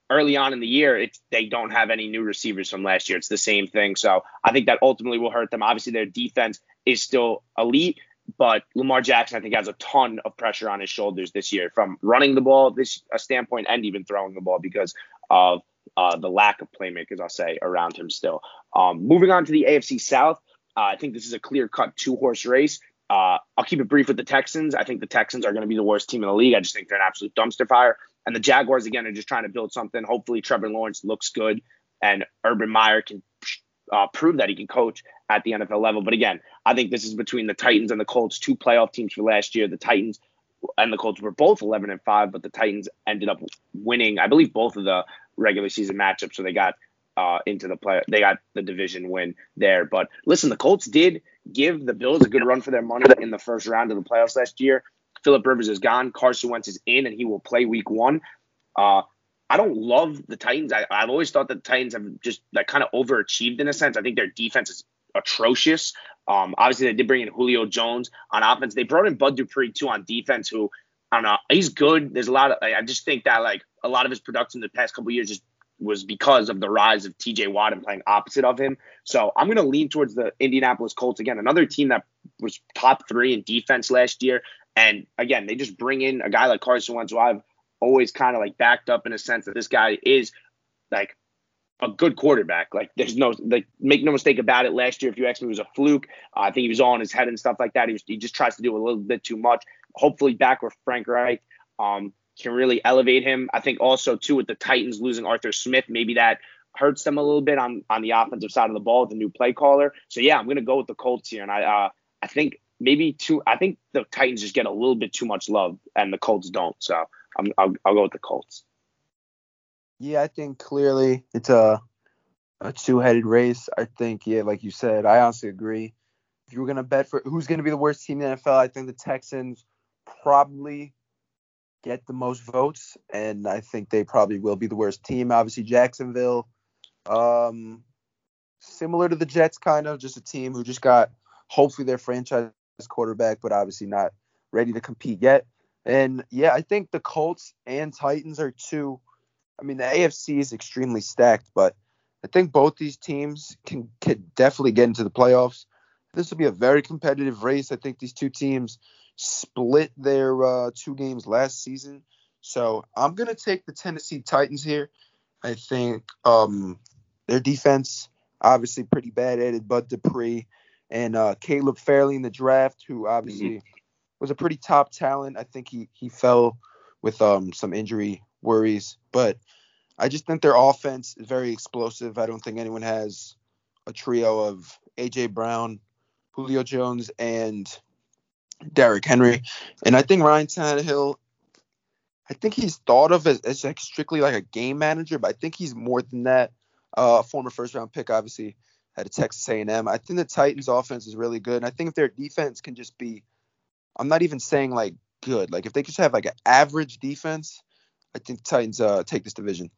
early on in the year, it's they don't have any new receivers from last year. It's the same thing. So I think that ultimately will hurt them. Obviously, their defense is still elite, but Lamar Jackson, I think, has a ton of pressure on his shoulders this year from running the ball this a standpoint and even throwing the ball because of uh, the lack of playmakers, I'll say, around him still. Um, moving on to the AFC South, uh, I think this is a clear cut two horse race. Uh, I'll keep it brief with the Texans. I think the Texans are going to be the worst team in the league. I just think they're an absolute dumpster fire. And the Jaguars, again, are just trying to build something. Hopefully, Trevor Lawrence looks good and Urban Meyer can uh, prove that he can coach at the NFL level. But again, I think this is between the Titans and the Colts, two playoff teams for last year. The Titans and the Colts were both 11 and 5, but the Titans ended up winning, I believe, both of the regular season matchups. So they got uh, into the play, they got the division win there. But listen, the Colts did give the Bills a good run for their money in the first round of the playoffs last year. Philip Rivers is gone. Carson Wentz is in, and he will play Week One. Uh, I don't love the Titans. I, have always thought that the Titans have just like kind of overachieved in a sense. I think their defense is atrocious. Um, obviously, they did bring in Julio Jones on offense. They brought in Bud Dupree too on defense, who I don't know. He's good. There's a lot of. I just think that like a lot of his production the past couple years just was because of the rise of T.J. Watt and playing opposite of him. So I'm going to lean towards the Indianapolis Colts again, another team that was top three in defense last year. And again, they just bring in a guy like Carson Wentz, who I've always kind of like backed up in a sense that this guy is like a good quarterback. Like there's no like make no mistake about it. Last year, if you ask me, it was a fluke. Uh, I think he was all in his head and stuff like that. He was he just tries to do a little bit too much. Hopefully, back with Frank Reich um, can really elevate him. I think also too with the Titans losing Arthur Smith, maybe that hurts them a little bit on on the offensive side of the ball the new play caller. So yeah, I'm gonna go with the Colts here, and I uh, I think maybe too. I think the Titans just get a little bit too much love, and the Colts don't. So I'm, I'll, I'll go with the Colts. Yeah, I think clearly it's a a two-headed race. I think, yeah, like you said, I honestly agree. If you were gonna bet for who's gonna be the worst team in the NFL, I think the Texans probably get the most votes, and I think they probably will be the worst team. Obviously, Jacksonville, um, similar to the Jets, kind of just a team who just got hopefully their franchise quarterback, but obviously not ready to compete yet. And yeah, I think the Colts and Titans are two. I mean, the AFC is extremely stacked, but I think both these teams can, can definitely get into the playoffs. This will be a very competitive race. I think these two teams split their uh, two games last season. So I'm going to take the Tennessee Titans here. I think um, their defense, obviously pretty bad added Bud Dupree and uh, Caleb Farley in the draft, who obviously mm-hmm was a pretty top talent. I think he he fell with um some injury worries, but I just think their offense is very explosive. I don't think anyone has a trio of AJ Brown, Julio Jones, and Derrick Henry. And I think Ryan Tannehill, I think he's thought of as, as like strictly like a game manager, but I think he's more than that. Uh, former first round pick, obviously, at a Texas A&M. I think the Titans' offense is really good, and I think if their defense can just be I'm not even saying like good. Like if they just have like an average defense, I think Titans uh, take this division.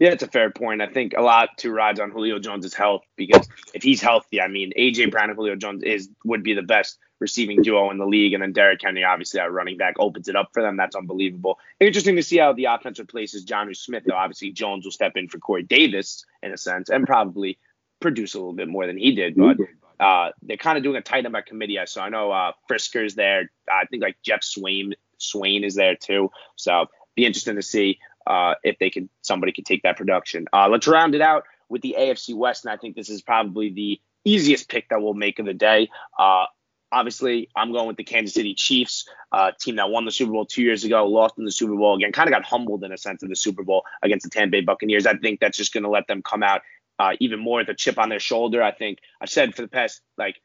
Yeah, it's a fair point. I think a lot to rides on Julio Jones' health because if he's healthy, I mean AJ Brown and Julio Jones is would be the best receiving duo in the league, and then Derrick Henry, obviously at running back, opens it up for them. That's unbelievable. Interesting to see how the offense replaces Jonnu Smith. Though obviously Jones will step in for Corey Davis in a sense, and probably produce a little bit more than he did. But uh, they're kind of doing a tight end by committee. So I know uh, Firkser's there. I think like Geoff Swaim Swaim is there too. So be interesting to see uh, if they could somebody could take that production. Uh, let's round it out with the AFC West, and I think this is probably the easiest pick that we'll make of the day. Uh, obviously, I'm going with the Kansas City Chiefs, uh, team that won the Super Bowl two years ago, lost in the Super Bowl again, kind of got humbled in a sense in the Super Bowl against the Tampa Bay Buccaneers. I think that's just going to let them come out uh, even more the chip on their shoulder. I think I've said for the past like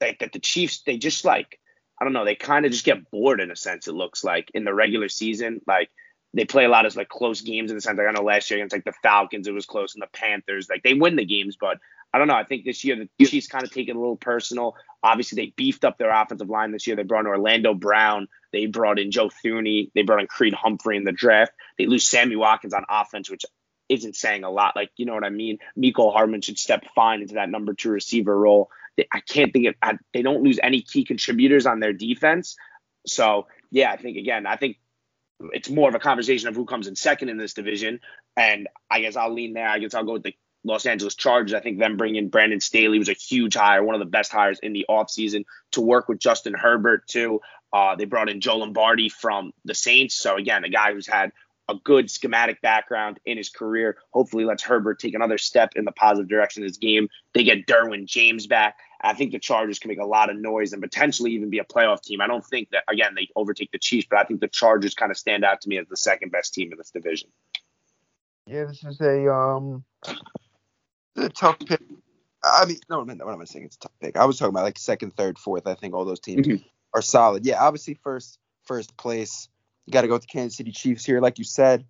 that, that the Chiefs they just like I don't know they kind of just get bored in a sense. It looks like in the regular season, like they play a lot of like close games in the sense like I know last year against like the Falcons it was close and the Panthers like they win the games, but I don't know. I think this year the Chiefs kind of take it a little personal. Obviously, they beefed up their offensive line this year. They brought in Orlando Brown. They brought in Joe Thuney. They brought in Creed Humphrey in the draft. They lose Sammy Watkins on offense, which isn't saying a lot. Like, you know what I mean? Mecole Hardman should step fine into that number two receiver role. I can't think of, I, they don't lose any key contributors on their defense. So, yeah, I think, again, I think it's more of a conversation of who comes in second in this division. And I guess I'll lean there. I guess I'll go with the Los Angeles Chargers. I think them bringing Brandon Staley was a huge hire, one of the best hires in the offseason to work with Justin Herbert, too. Uh, they brought in Joe Lombardi from the Saints. So, again, a guy who's had a good schematic background in his career. Hopefully, lets Herbert take another step in the positive direction of his game. They get Derwin James back. I think the Chargers can make a lot of noise and potentially even be a playoff team. I don't think that again they overtake the Chiefs, but I think the Chargers kind of stand out to me as the second best team in this division. Yeah, this is a um a tough pick. I mean, no, what am I saying? It's a tough pick. I was talking about like second, third, fourth. I think all those teams mm-hmm. are solid. Yeah, obviously first first place. You got to go with the Kansas City Chiefs here, like you said.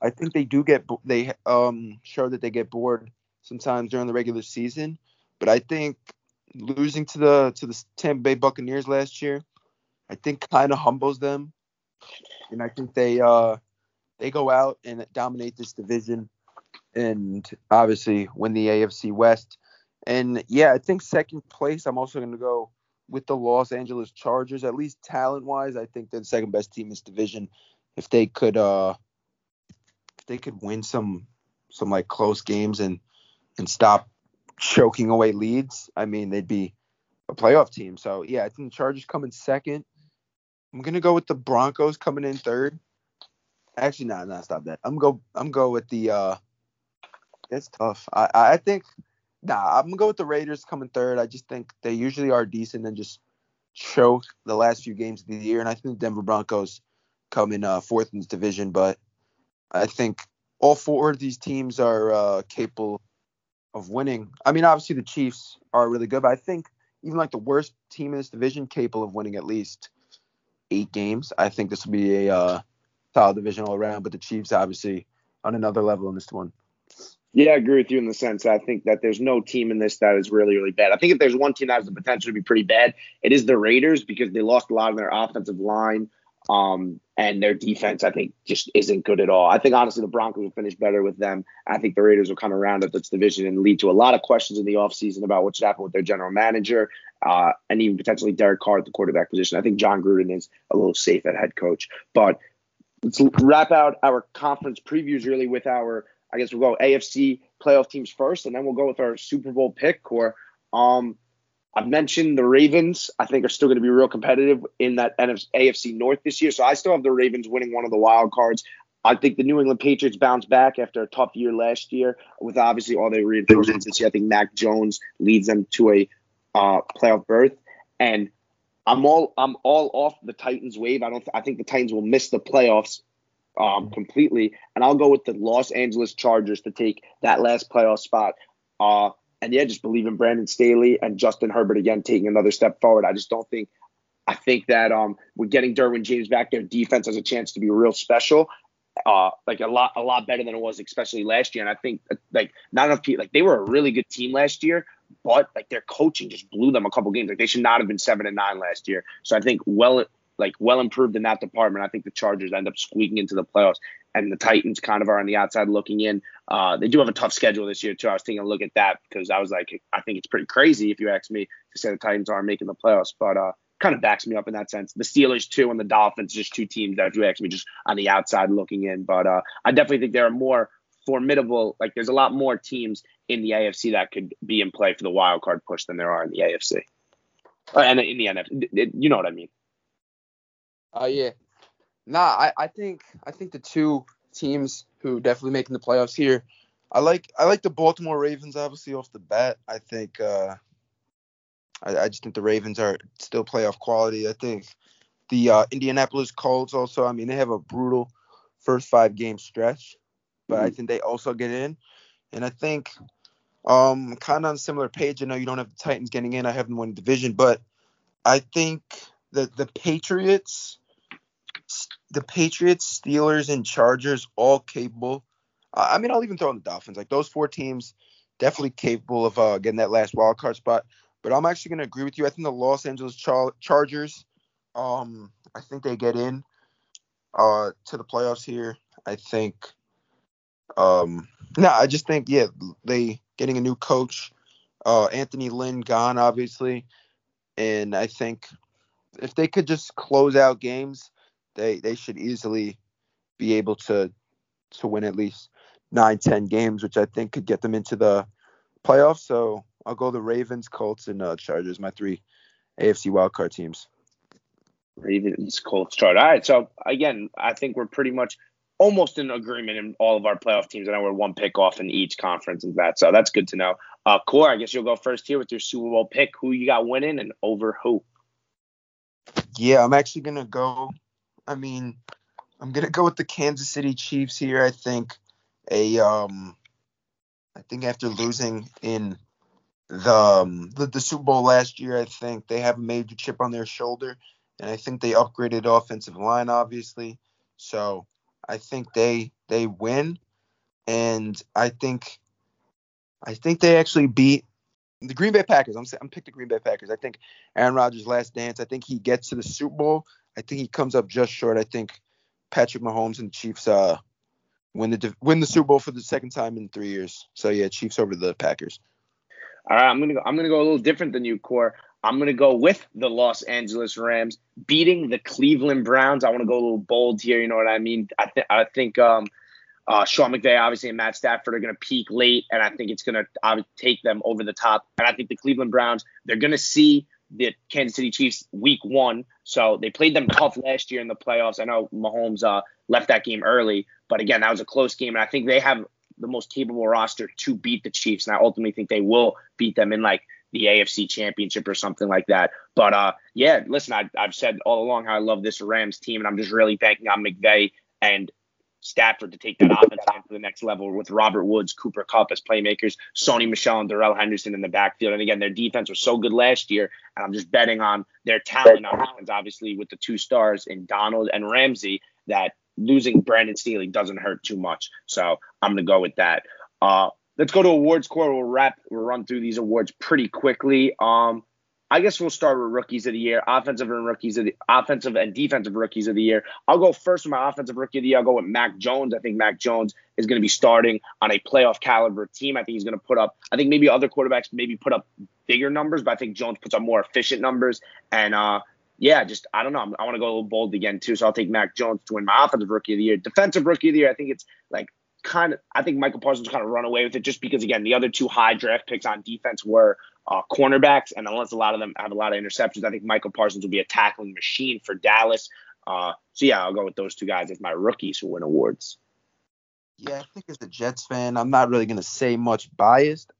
I think they do get they um show that they get bored sometimes during the regular season, but I think losing to the to the Tampa Bay Buccaneers last year, I think kind of humbles them, and I think they uh they go out and dominate this division and obviously win the AFC West. And yeah, I think second place, I'm also going to go with the Los Angeles Chargers. At least talent wise, I think they're the second best team in this division. If they could, uh, if they could win some, some like close games and and stop choking away leads, I mean, they'd be a playoff team. So yeah, I think the Chargers come in second. I'm gonna go with the Broncos coming in third. Actually, no, nah, no, nah, stop that. I'm go. I'm go with the uh, it's tough. I I think nah, I'm gonna go with the Raiders coming third. I just think they usually are decent and just choke the last few games of the year. And I think the Denver Broncos come in uh, fourth in this division, but I think all four of these teams are uh, capable of winning. I mean, obviously the Chiefs are really good, but I think even like the worst team in this division capable of winning at least eight games. I think this will be a uh, solid division all around. But the Chiefs obviously on another level in this one. Yeah, I agree with you in the sense I think that there's no team in this that is really, really bad. I think if there's one team that has the potential to be pretty bad, it is the Raiders because they lost a lot of their offensive line. Um, and their defense, I think, just isn't good at all. I think honestly the Broncos will finish better with them. I think the Raiders will kind of round up this division and lead to a lot of questions in the offseason about what should happen with their general manager, uh, and even potentially Derek Carr at the quarterback position. I think Jon Gruden is a little safe at head coach. But let's wrap out our conference previews really with our I guess we'll go AFC playoff teams first, and then we'll go with our Super Bowl pick. Or um, I've mentioned the Ravens. I think are still going to be real competitive in that AFC North this year. So I still have the Ravens winning one of the wild cards. I think the New England Patriots bounce back after a tough year last year with obviously all their reinforcements this year. I think Mac Jones leads them to a uh, playoff berth, and I'm all I'm all off the Titans wave. I don't. I think the Titans will miss the playoffs um, completely. And I'll go with the Los Angeles Chargers to take that last playoff spot. Uh, and yeah, just believe in Brandon Staley and Justin Herbert again taking another step forward. I just don't think. I think that um, we're getting Derwin James back. Their defense has a chance to be real special, uh, like a lot, a lot better than it was, especially last year. And I think like not enough people, like they were a really good team last year, but like their coaching just blew them a couple games. Like they should not have been seven and nine last year. So I think well, like well improved in that department. I think the Chargers end up squeaking into the playoffs, and the Titans kind of are on the outside looking in. Uh, they do have a tough schedule this year too. I was taking a look at that because I was like, I think it's pretty crazy if you ask me to say the Titans are making the playoffs, but uh, kind of backs me up in that sense. The Steelers too, and the Dolphins, just two teams that if you ask me, just on the outside looking in. But uh, I definitely think there are more formidable. Like there's a lot more teams in the AFC that could be in play for the wild card push than there are in the AFC. Uh, and in the NFC, you know what I mean. Uh, yeah. Nah, I, I think I think the two teams who definitely making the playoffs here. I like I like the Baltimore Ravens obviously off the bat. I think uh, I, I just think the Ravens are still playoff quality. I think the uh, Indianapolis Colts also. I mean they have a brutal first five game stretch, but mm-hmm. I think they also get in. And I think um kind of on a similar page. I know you don't have the Titans getting in. I have them winning division, but I think the the Patriots, the Patriots, Steelers, and Chargers all capable I mean, I'll even throw in the Dolphins. Like those four teams, definitely capable of uh, getting that last wild card spot. But I'm actually going to agree with you. I think the Los Angeles Char- Chargers, um, I think they get in uh, to the playoffs here. I think, um, no, I just think, yeah, they getting a new coach, uh, Anthony Lynn gone, obviously, and I think if they could just close out games, they they should easily be able to to win at least nine, ten games, which I think could get them into the playoffs. So I'll go the Ravens, Colts, and uh, Chargers, my three AFC wildcard teams. Ravens, Colts, Chargers. All right. So again, I think we're pretty much almost in agreement in all of our playoff teams. And I know we're one pick off in each conference and that. So that's good to know. Uh, Core, I guess you'll go first here with your Super Bowl pick. Who you got winning and over who? Yeah, I'm actually gonna go. I mean, I'm gonna go with the Kansas City Chiefs here. I think a um I think after losing in the, um, the the Super Bowl last year, I think they have a major chip on their shoulder, and I think they upgraded offensive line, obviously. So I think they they win, and I think I think they actually beat the Green Bay Packers. I'm I'm picked the Green Bay Packers. I think Aaron Rodgers' last dance. I think he gets to the Super Bowl. I think he comes up just short. I think Patrick Mahomes and the Chiefs uh win the win the Super Bowl for the second time in three years. So yeah, Chiefs over the Packers. All right, I'm gonna go. I'm gonna go a little different than you, Core. I'm gonna go with the Los Angeles Rams beating the Cleveland Browns. I want to go a little bold here. You know what I mean? I think I think um, uh, Sean McVay obviously and Matt Stafford are gonna peak late, and I think it's gonna uh, take them over the top. And I think the Cleveland Browns they're gonna see the Kansas City Chiefs week one. So they played them tough last year in the playoffs. I know Mahomes uh, left that game early, but again, that was a close game. And I think they have the most capable roster to beat the Chiefs. And I ultimately think they will beat them in like the AFC championship or something like that. But uh, yeah, listen, I, I've said all along how I love this Rams team, and I'm just really banking on McVay and Stafford to take that offense to the next level with Robert Woods, Cooper Kupp as playmakers, Sony Michel and Darrell Henderson in the backfield. And again, their defense was so good last year, and I'm just betting on their talent on offense, obviously with the two stars in Donald and Ramsey, that losing Brandon Staley doesn't hurt too much. So I'm gonna go with that. Uh, let's go to awards core. We'll wrap. We'll run through these awards pretty quickly. Um, I guess we'll start with rookies of the year, offensive and rookies of the offensive and defensive rookies of the year. I'll go first with my offensive rookie of the year. I'll go with Mac Jones. I think Mac Jones is going to be starting on a playoff caliber team. I think he's going to put up. I think maybe other quarterbacks maybe put up bigger numbers, but I think Jones puts up more efficient numbers. And uh, yeah, just I don't know. i want to go a little bold again too, so I'll take Mac Jones to win my offensive rookie of the year. Defensive rookie of the year, I think it's like kind of. I think Michael Parsons kind of run away with it just because again the other two high draft picks on defense were uh, cornerbacks, and unless a lot of them have a lot of interceptions, I think Michael Parsons will be a tackling machine for Dallas. Uh, so yeah, I'll go with those two guys as my rookies who win awards. Yeah, I think as a Jets fan, I'm not really gonna say much biased.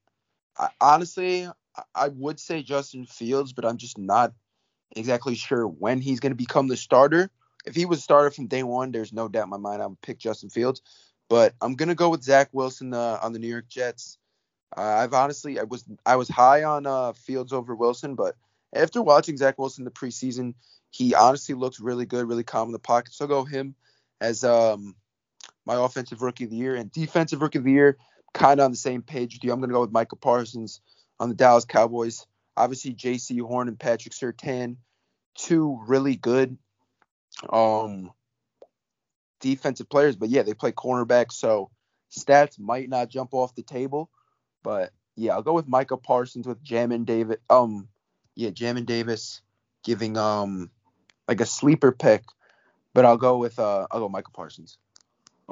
I, honestly, I would say Justin Fields, but I'm just not exactly sure when he's gonna become the starter. If he was a starter from day one, there's no doubt in my mind I would pick Justin Fields. But I'm gonna go with Zach Wilson uh, on the New York Jets. Uh, I've honestly I was I was high on uh, Fields over Wilson, but after watching Zach Wilson the preseason, he honestly looks really good, really calm in the pocket. So I'll go him as um, my offensive rookie of the year and defensive rookie of the year. Kind of on the same page with you. I'm going to go with Michael Parsons on the Dallas Cowboys. Obviously, Jaycee Horn and Patrick Surtain, two really good um, defensive players. But yeah, they play cornerback, so stats might not jump off the table. But yeah, I'll go with Micah Parsons with Jamin Davis. Um, yeah, Jamin Davis giving um like a sleeper pick, but I'll go with uh I'll go Michael Parsons.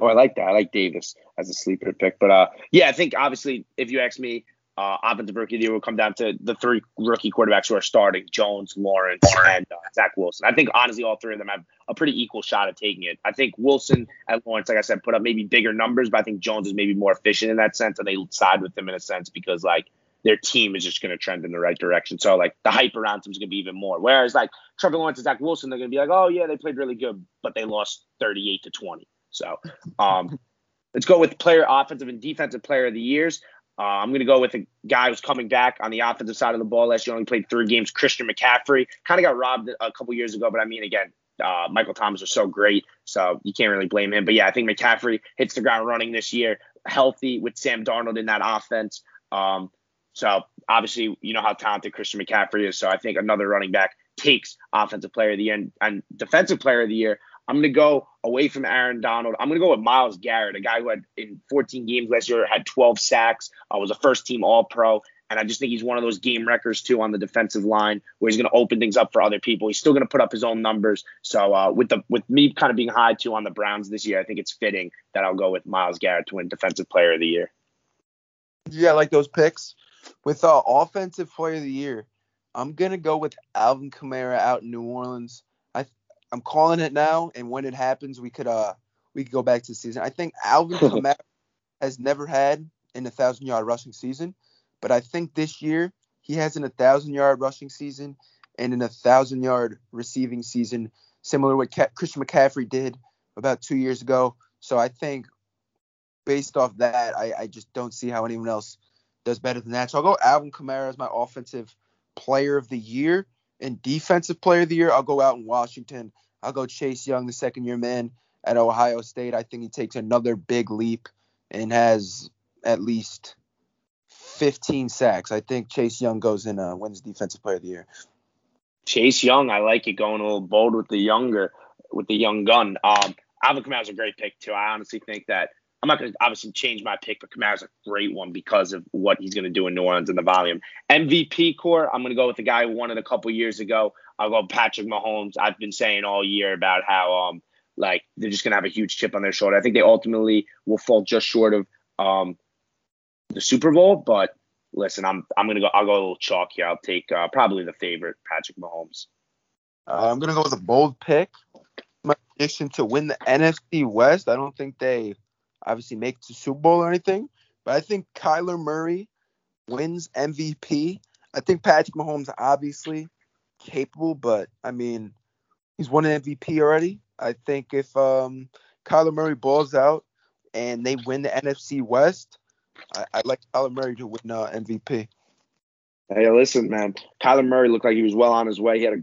Oh, I like that. I like Davis as a sleeper pick. But uh, yeah, I think obviously if you ask me, uh, offensive rookie of the year will come down to the three rookie quarterbacks who are starting: Jones, Lawrence, and uh, Zach Wilson. I think honestly, all three of them have a pretty equal shot at taking it. I think Wilson and Lawrence, like I said, put up maybe bigger numbers, but I think Jones is maybe more efficient in that sense, and they side with them in a sense because like their team is just going to trend in the right direction. So like the hype around them is going to be even more. Whereas like Trevor Lawrence and Zach Wilson, they're going to be like, oh yeah, they played really good, but they lost 38 to 20. So um, let's go with player offensive and defensive player of the years. Uh, I'm going to go with a guy who's coming back on the offensive side of the ball. Last year only played three games. Christian McCaffrey kind of got robbed a couple years ago, but I mean, again, uh, Michael Thomas was so great, so you can't really blame him. But yeah, I think McCaffrey hits the ground running this year, healthy with Sam Darnold in that offense. Um, so obviously, you know how talented Christian McCaffrey is. So I think another running back takes offensive player of the year and, and defensive player of the year. I'm going to go away from Aaron Donald. I'm going to go with Myles Garrett, a guy who had in 14 games last year had 12 sacks, uh, was a first team All Pro. And I just think he's one of those game wreckers too on the defensive line where he's going to open things up for other people. He's still going to put up his own numbers. So uh, with the with me kind of being high too on the Browns this year, I think it's fitting that I'll go with Myles Garrett to win Defensive Player of the Year. Yeah, I like those picks. With uh, Offensive Player of the Year, I'm gonna go with Alvin Kamara out in New Orleans. I'm calling it now, and when it happens, we could uh we could go back to the season. I think Alvin Kamara has never had in a thousand yard rushing season, but I think this year he has in a thousand yard rushing season and in a thousand yard receiving season, similar to what Christian McCaffrey did about two years ago. So I think based off that, I, I just don't see how anyone else does better than that. So I'll go Alvin Kamara as my offensive player of the year. And defensive player of the year, I'll go out in Washington. I'll go Chase Young, the second year man at Ohio State. I think he takes another big leap and has at least 15 sacks. I think Chase Young goes in uh, wins defensive player of the year. Chase Young, I like it going a little bold with the younger with the young gun. Um, Alvin Kamara's a great pick too. I honestly think that I'm not going to obviously change my pick, but Kamara's a great one because of what he's going to do in New Orleans and the volume. MVP core, I'm going to go with the guy who won it a couple years ago. I'll go Patrick Mahomes. I've been saying all year about how um like they're just going to have a huge chip on their shoulder. I think they ultimately will fall just short of um the Super Bowl, but listen, I'm I'm going to go. I'll go a little chalk here. I'll take uh, probably the favorite, Patrick Mahomes. Uh, I'm going to go with a bold pick. My prediction to win the NFC West. I don't think they obviously make the Super Bowl or anything, but I think Kyler Murray wins MVP. I think Patrick Mahomes obviously capable, but I mean, he's won an MVP already. I think if um, Kyler Murray balls out and they win the NFC West, I, would like Kyler Murray to win uh, MVP. Hey, listen, man. Kyler Murray looked like he was well on his way. He had a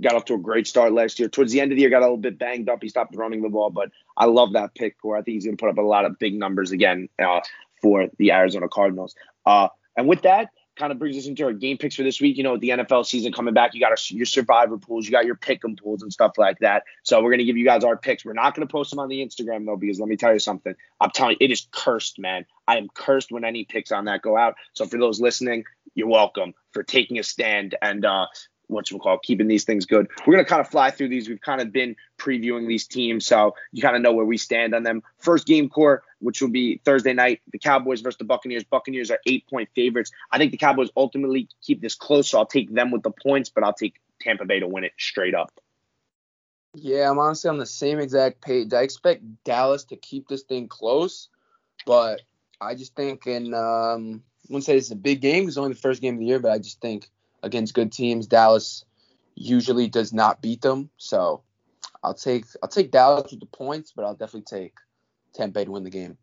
got off to a great start last year. Towards the end of the year, got a little bit banged up. He stopped running the ball, but I love that pick. Where I think he's going to put up a lot of big numbers again uh, for the Arizona Cardinals. Uh, and with that, kind of brings us into our game picks for this week. You know, the NFL season coming back, you got our, your survivor pools, you got your pick'em pools and stuff like that. So we're gonna give you guys our picks. We're not gonna post them on the Instagram though, because let me tell you something. I'm telling you, it is cursed, man. I am cursed when any picks on that go out. So for those listening, you're welcome for taking a stand and uh, what you call keeping these things good. We're gonna kind of fly through these. We've kind of been previewing these teams, so you kind of know where we stand on them. First game core, which will be Thursday night, the Cowboys versus the Buccaneers. Buccaneers are eight point favorites. I think the Cowboys ultimately keep this close, so I'll take them with the points, but I'll take Tampa Bay to win it straight up. Yeah, I'm honestly on the same exact page. I expect Dallas to keep this thing close, but I just think and um, I wouldn't say it's a big game. It's only the first game of the year, but I just think against good teams. Dallas usually does not beat them, so I'll take I'll take Dallas with the points, but I'll definitely take Tampa to win the game.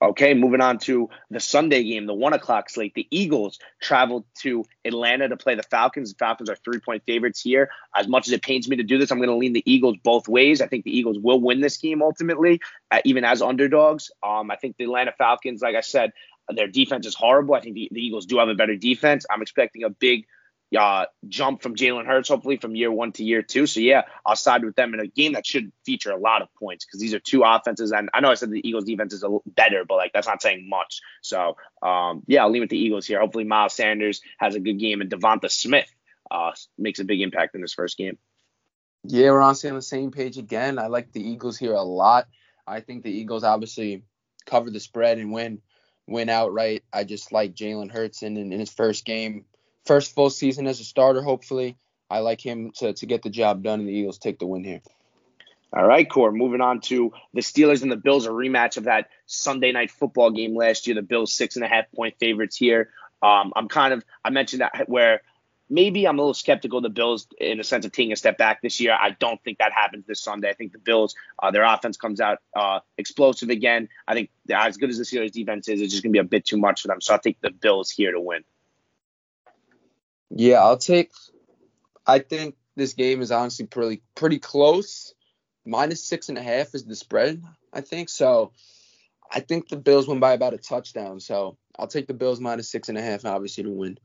Okay, moving on to the Sunday game, the one o'clock slate. The Eagles traveled to Atlanta to play the Falcons. The Falcons are three point favorites here. As much as it pains me to do this, I'm going to lean the Eagles both ways. I think the Eagles will win this game ultimately, uh, even as underdogs. Um, I think the Atlanta Falcons, like I said, their defense is horrible. I think the, the Eagles do have a better defense. I'm expecting a big uh, jump from Jalen Hurts, hopefully from year one to year two. So yeah, I'll side with them in a game that should feature a lot of points because these are two offenses, and I know I said the Eagles' defense is a better, but like that's not saying much. So um, yeah, I'll leave with the Eagles here. Hopefully Miles Sanders has a good game, and Devonta Smith uh, makes a big impact in this first game. Yeah, we're honestly on the same page again. I like the Eagles here a lot. I think the Eagles obviously cover the spread and win win outright. I just like Jalen Hurts in, in his first game, first full season as a starter. Hopefully, I like him to to get the job done, and the Eagles take the win here. All right, Core. Moving on to the Steelers and the Bills, a rematch of that Sunday night football game last year. The Bills six and a half point favorites here. Um, I'm kind of I mentioned that where maybe I'm a little skeptical of the Bills in the sense of taking a step back this year. I don't think that happens this Sunday. I think the Bills, uh, their offense comes out uh, explosive again. I think as good as the Steelers defense is, it's just going to be a bit too much for them. So I'll take the Bills here to win. Yeah, I'll take. I think this game is honestly pretty pretty close. Minus six and a half is the spread. I think so. I think the Bills win by about a touchdown. So I'll take the Bills minus six and a half, obviously to win.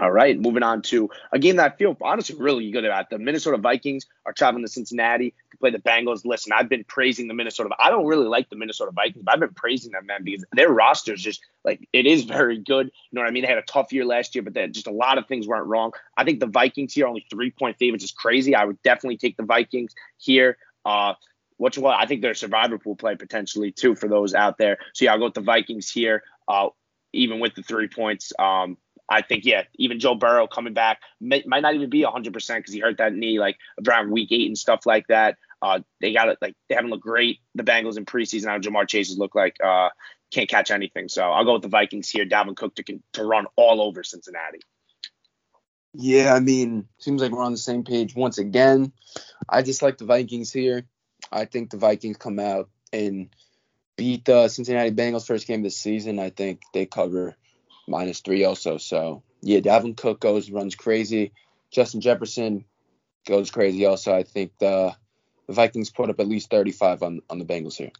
All right, moving on to a game that I feel honestly really good about. The Minnesota Vikings are traveling to Cincinnati to play the Bengals. Listen, I've been praising the Minnesota. I don't really like the Minnesota Vikings, but I've been praising them, man, because their roster is just like it is very good. You know what I mean? They had a tough year last year, but then just a lot of things weren't wrong. I think the Vikings here only three point favorites is crazy. I would definitely take the Vikings here. Uh, what you? I think they're a survivor pool play potentially too for those out there. So yeah, I'll go with the Vikings here. Uh, even with the three points. Um, I think, yeah, even Joe Burrow coming back may, might not even be 100% because he hurt that knee like around week eight and stuff like that. Uh, they got it like they haven't looked great. The Bengals in preseason, how Ja'Marr Chase's look like uh, can't catch anything. So I'll go with the Vikings here. Dalvin Cook to to run all over Cincinnati. Yeah, I mean, seems like we're on the same page once again. I just like the Vikings here. I think the Vikings come out and beat the Cincinnati Bengals first game of the season. I think they cover minus three also. So yeah, Dalvin Cook goes runs crazy. Justin Jefferson goes crazy also. I think the, the Vikings put up at least 35 on on the Bengals here.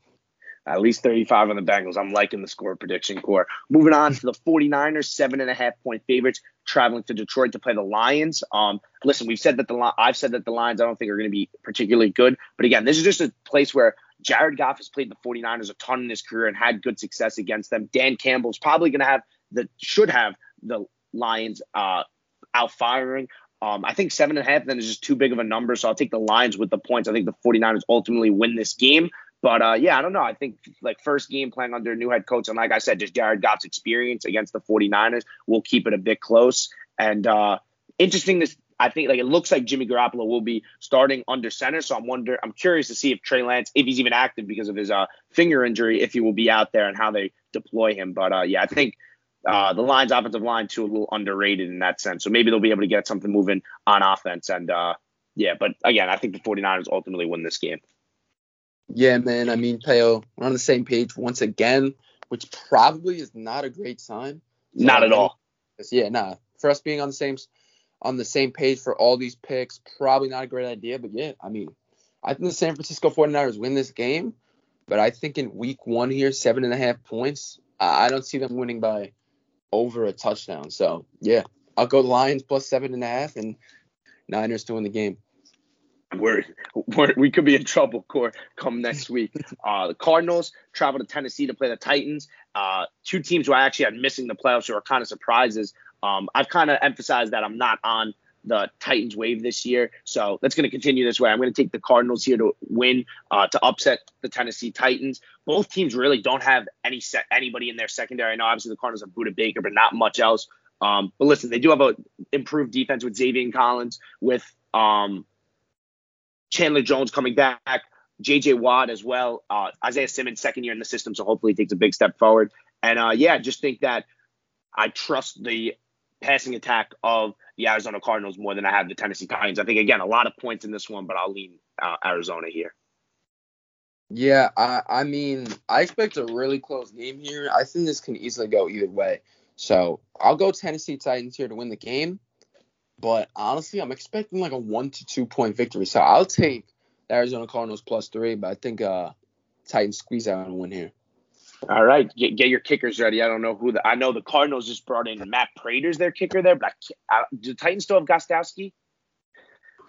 At least 35 on the Bengals. I'm liking the score prediction core. Moving on to the 49ers, seven and a half point favorites, traveling to Detroit to play the Lions. Um, listen, we've said that the I've said that the Lions I don't think are going to be particularly good, but again, this is just a place where Jared Goff has played the 49ers a ton in his career and had good success against them. Dan Campbell's probably going to have that should have the Lions uh, out firing. Um, I think seven and a half then is just too big of a number, so I'll take the Lions with the points. I think the 49ers ultimately win this game. But uh, yeah, I don't know. I think like first game playing under a new head coach, and like I said, just Jared Goff's experience against the 49ers will keep it a bit close. And uh, interesting this I think like it looks like Jimmy Garoppolo will be starting under center. So I'm wonder I'm curious to see if Trey Lance, if he's even active because of his uh, finger injury, if he will be out there and how they deploy him. But uh, yeah, I think uh, the Lions offensive line too a little underrated in that sense. So maybe they'll be able to get something moving on offense. And uh, yeah, but again, I think the 49ers ultimately win this game. Yeah, man. I mean, Peo, we're on the same page once again, which probably is not a great sign. So, not at all. Yeah, nah. For us being on the same on the same page for all these picks, probably not a great idea. But yeah, I mean, I think the San Francisco 49ers win this game. But I think in week one here, seven and a half points, I don't see them winning by over a touchdown. So yeah, I'll go Lions plus seven and a half and Niners to win the game. We're, we're, we could be in trouble, Core, come next week. Uh, the Cardinals travel to Tennessee to play the Titans. Uh, two teams who I actually had missing the playoffs who are kind of surprises. Um, I've kind of emphasized that I'm not on the Titans wave this year. So that's going to continue this way. I'm going to take the Cardinals here to win, uh, to upset the Tennessee Titans. Both teams really don't have any set anybody in their secondary. I know obviously the Cardinals have Budda Baker, but not much else. Um, but listen, they do have a improved defense with Zaven Collins, with um, Chandler Jones coming back, J.J. Watt as well, uh, Isaiah Simmons second year in the system, so hopefully he takes a big step forward. And uh, yeah, just think that I trust the passing attack of the Arizona Cardinals more than I have the Tennessee Titans. I think again a lot of points in this one, but I'll lean uh, Arizona here. Yeah, I, I mean, I expect a really close game here. I think this can easily go either way. So I'll go Tennessee Titans here to win the game. But honestly, I'm expecting like a one to two point victory. So I'll take the Arizona Cardinals plus three, but I think uh Titans squeeze out and win here. All right, get, get your kickers ready. I don't know who the I know the Cardinals just brought in Matt Prater's their kicker there, but I, I, do the Titans still have Gostkowski?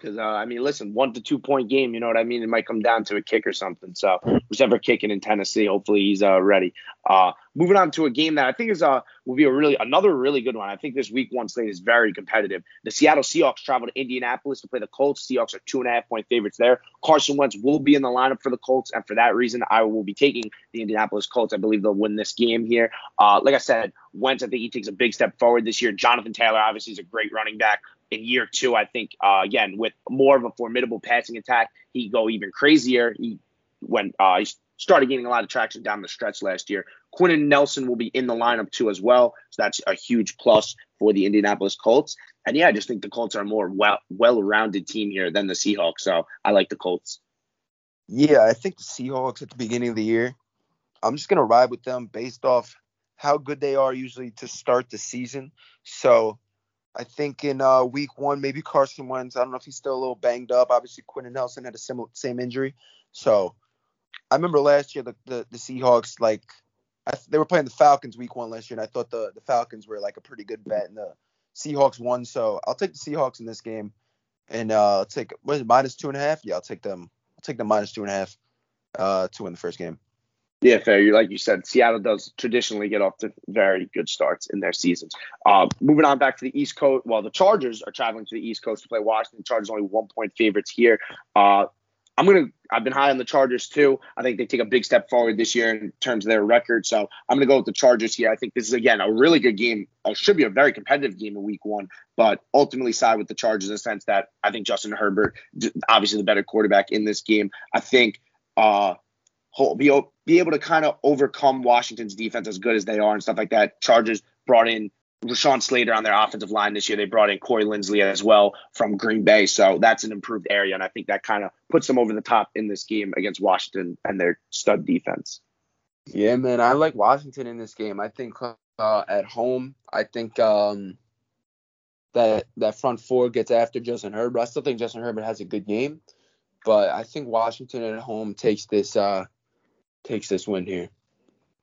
Because uh, I mean, listen, one to two point game. You know what I mean? It might come down to a kick or something. So who's ever kicking in Tennessee, hopefully he's uh, ready. Uh, moving on to a game that I think is uh will be a really another really good one. I think this week one slate is very competitive. The Seattle Seahawks travel to Indianapolis to play the Colts. Seahawks are two and a half point favorites there. Carson Wentz will be in the lineup for the Colts, and for that reason, I will be taking the Indianapolis Colts. I believe they'll win this game here. Uh, like I said, Wentz, I think he takes a big step forward this year. Jonathan Taylor obviously is a great running back in year two, I think uh, again with more of a formidable passing attack, he go even crazier. He when uh, he started gaining a lot of traction down the stretch last year. Quenton Nelson will be in the lineup too as well, so that's a huge plus for the Indianapolis Colts. And yeah, I just think the Colts are a more well well-rounded team here than the Seahawks, so I like the Colts. Yeah, I think the Seahawks at the beginning of the year, I'm just gonna ride with them based off how good they are usually to start the season. So I think in uh, week one, maybe Carson Wentz. I don't know if he's still a little banged up. Obviously, Quenton Nelson had a similar same injury. So I remember last year the the, the Seahawks like I, they were playing the Falcons week one last year, and I thought the the Falcons were like a pretty good bet, and the Seahawks won. So I'll take the Seahawks in this game, and uh, I'll take what is it minus two and a half? Yeah, I'll take them. I'll take them minus two and a half uh, to win the first game. Yeah, fair. You like you said, Seattle does traditionally get off to very good starts in their seasons. Uh, moving on back to the East Coast, well, the Chargers are traveling to the East Coast to play Washington. Chargers only one point favorites here. Uh, I'm gonna. I've been high on the Chargers too. I think they take a big step forward this year in terms of their record. So I'm gonna go with the Chargers here. I think this is again a really good game. It should be a very competitive game in Week One, but ultimately side with the Chargers in the sense that I think Justin Herbert, obviously the better quarterback in this game. I think. Uh, be, be able to kind of overcome Washington's defense as good as they are and stuff like that. Chargers brought in Rashawn Slater on their offensive line this year. They brought in Corey Linsley as well from Green Bay. So that's an improved area. And I think that kind of puts them over the top in this game against Washington and their stud defense. Yeah, man. I like Washington in this game. I think uh, at home, I think um, that that front four gets after Justin Herbert. I still think Justin Herbert has a good game, but I think Washington at home takes this uh, takes this win here.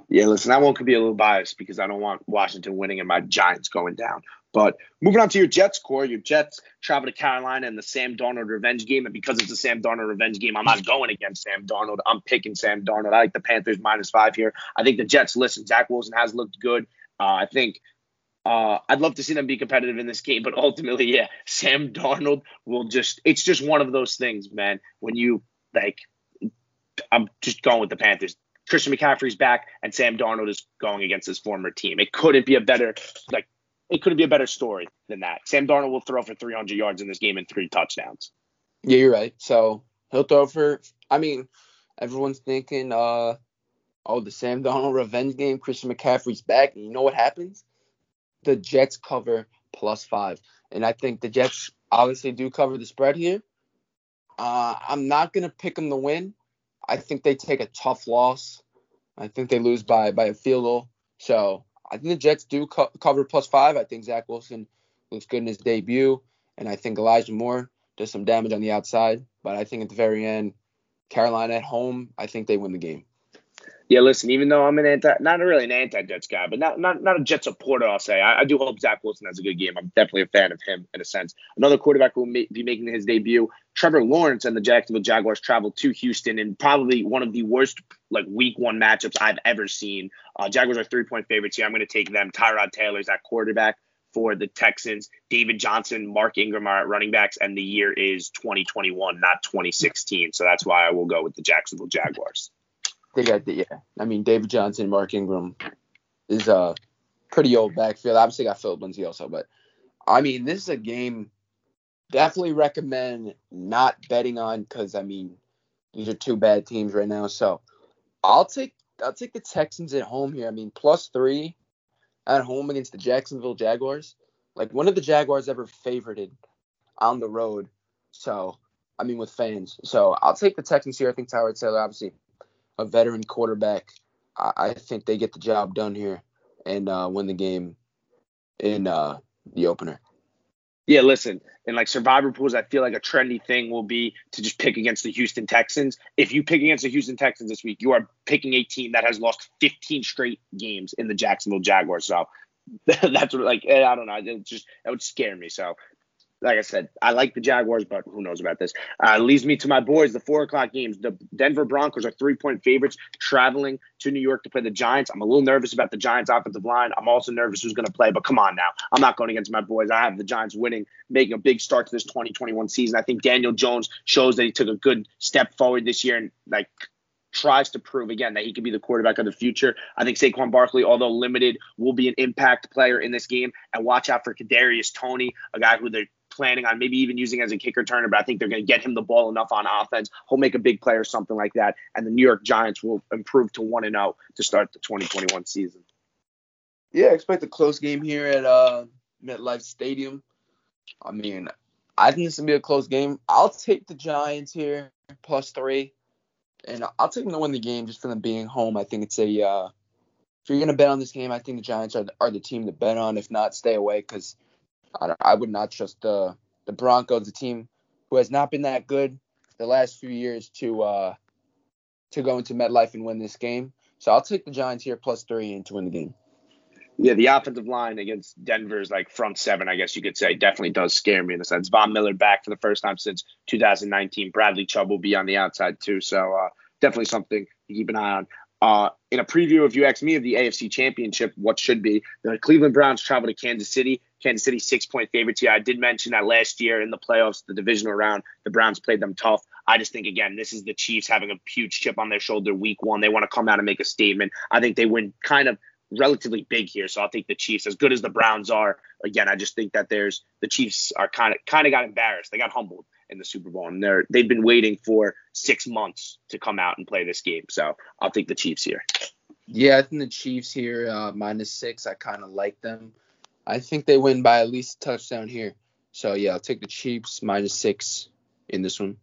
Yeah, listen, one could be a little biased because I don't want Washington winning and my Giants going down. But moving on to your Jets core, your Jets travel to Carolina in the Sam Darnold revenge game. And because it's a Sam Darnold revenge game, I'm not going against Sam Darnold. I'm picking Sam Darnold. I like the Panthers minus five here. I think the Jets, listen, Zach Wilson has looked good. Uh, I think uh, I'd love to see them be competitive in this game, but ultimately, yeah, Sam Darnold will just, it's just one of those things, man. When you like I'm just going with the Panthers. Christian McCaffrey's back, and Sam Darnold is going against his former team. It couldn't be a better like it couldn't be a better story than that. Sam Darnold will throw for 300 yards in this game and three touchdowns. Yeah, you're right. So he'll throw for. I mean, everyone's thinking, uh, oh, the Sam Darnold revenge game. Christian McCaffrey's back, and you know what happens? The Jets cover plus five, and I think the Jets obviously do cover the spread here. Uh, I'm not gonna pick them to win. I think they take a tough loss. I think they lose by by a field goal. So I think the Jets do co- cover plus five. I think Zach Wilson looks good in his debut, and I think Elijah Moore does some damage on the outside. But I think at the very end, Carolina at home, I think they win the game. Yeah, listen, even though I'm an anti, not really an anti-Jets guy, but not not not a Jet supporter, I'll say. I, I, do hope Zach Wilson has a good game. I'm definitely a fan of him in a sense. Another quarterback will ma- be making his debut, Trevor Lawrence and the Jacksonville Jaguars travel to Houston in probably one of the worst like Week One matchups I've ever seen. Uh, Jaguars are three-point favorites here. I'm going to take them. Tyrod Taylor's at quarterback for the Texans. David Johnson, Mark Ingram are at running backs, and the year is 2021, not 2016. So that's why I will go with the Jacksonville Jaguars they got the yeah. I mean, David Johnson, Mark Ingram is a pretty old backfield. Obviously, got Phillip Lindsay also, but I mean, this is a game definitely recommend not betting on because I mean, these are two bad teams right now. So I'll take I'll take the Texans at home here. I mean, plus three at home against the Jacksonville Jaguars. Like one of the Jaguars ever favorited on the road. So I mean, with fans. So I'll take the Texans here. I think Tyrod Taylor obviously a veteran quarterback. I, I think they get the job done here and uh, win the game in uh, the opener. Yeah, listen, and like survivor pools, I feel like a trendy thing will be to just pick against the Houston Texans. If you pick against the Houston Texans this week, you are picking a team that has lost 15 straight games in the Jacksonville Jaguars. So that's what, like, I don't know. It just, that would scare me. So like I said, I like the Jaguars, but who knows about this? Uh, leads me to my boys, the four o'clock games. The Denver Broncos are three point favorites traveling to New York to play the Giants. I'm a little nervous about the Giants offensive line. I'm also nervous who's going to play, but come on now. I'm not going against my boys. I have the Giants winning, making a big start to this 2021 season. I think Daniel Jones shows that he took a good step forward this year and like tries to prove again that he can be the quarterback of the future. I think Saquon Barkley, although limited, will be an impact player in this game. And watch out for Kadarius Toney, a guy who they're planning on maybe even using as a kicker turner, but I think they're going to get him the ball enough on offense. He'll make a big play or something like that, and the New York Giants will improve to one and zero oh to start the 2021 season. Yeah, expect a close game here at uh, MetLife Stadium. I mean, I think this will be a close game. I'll take the Giants here plus three, and I'll take them to win the game just for them being home. I think it's a uh, if you're gonna bet on this game, I think the Giants are, are the team to bet on. If not, stay away because I, I would not trust the the Broncos, the team who has not been that good the last few years, to uh, to go into MetLife and win this game. So I'll take the Giants here plus three and to win the game. Yeah, the offensive line against Denver's like front seven, I guess you could say, definitely does scare me in a sense. Von Miller back for the first time since 2019. Bradley Chubb will be on the outside too, so uh, definitely something to keep an eye on. Uh, in a preview, if you ask me of the AFC Championship, what should be the Cleveland Browns travel to Kansas City. Kansas City six point favorites here. I did mention that last year in the playoffs, the divisional round, the Browns played them tough. I just think again, this is the Chiefs having a huge chip on their shoulder week one. They want to come out and make a statement. I think they win kind of relatively big here. So I think the Chiefs. As good as the Browns are, again, I just think that there's the Chiefs are kind of kind of got embarrassed. They got humbled in the Super Bowl, and they're they've been waiting for six months to come out and play this game. So I'll take the Chiefs here. Yeah, I think the Chiefs here uh, minus six. I kind of like them. I think they win by at least a touchdown here. So yeah, I'll take the Chiefs minus six in this one.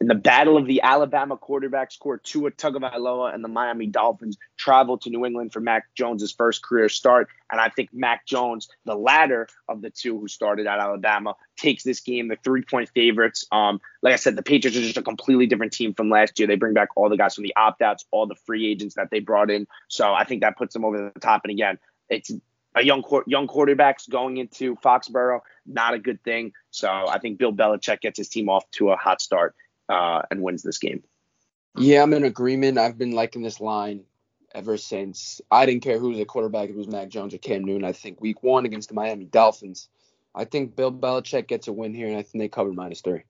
In the battle of the Alabama quarterbacks, core Tua Tagovailoa and the Miami Dolphins travel to New England for Mac Jones' first career start. And I think Mac Jones, the latter of the two who started at Alabama, takes this game. The three point favorites. Um, like I said, the Patriots are just a completely different team from last year. They bring back all the guys from the opt outs, all the free agents that they brought in. So I think that puts them over the top. And again, it's a young young quarterbacks going into Foxborough, not a good thing. So I think Bill Belichick gets his team off to a hot start uh, and wins this game. Yeah, I'm in agreement. I've been liking this line ever since. I didn't care who was a quarterback, it was Mac Jones or Cam Newton. I think week one against the Miami Dolphins. I think Bill Belichick gets a win here, and I think they cover minus three.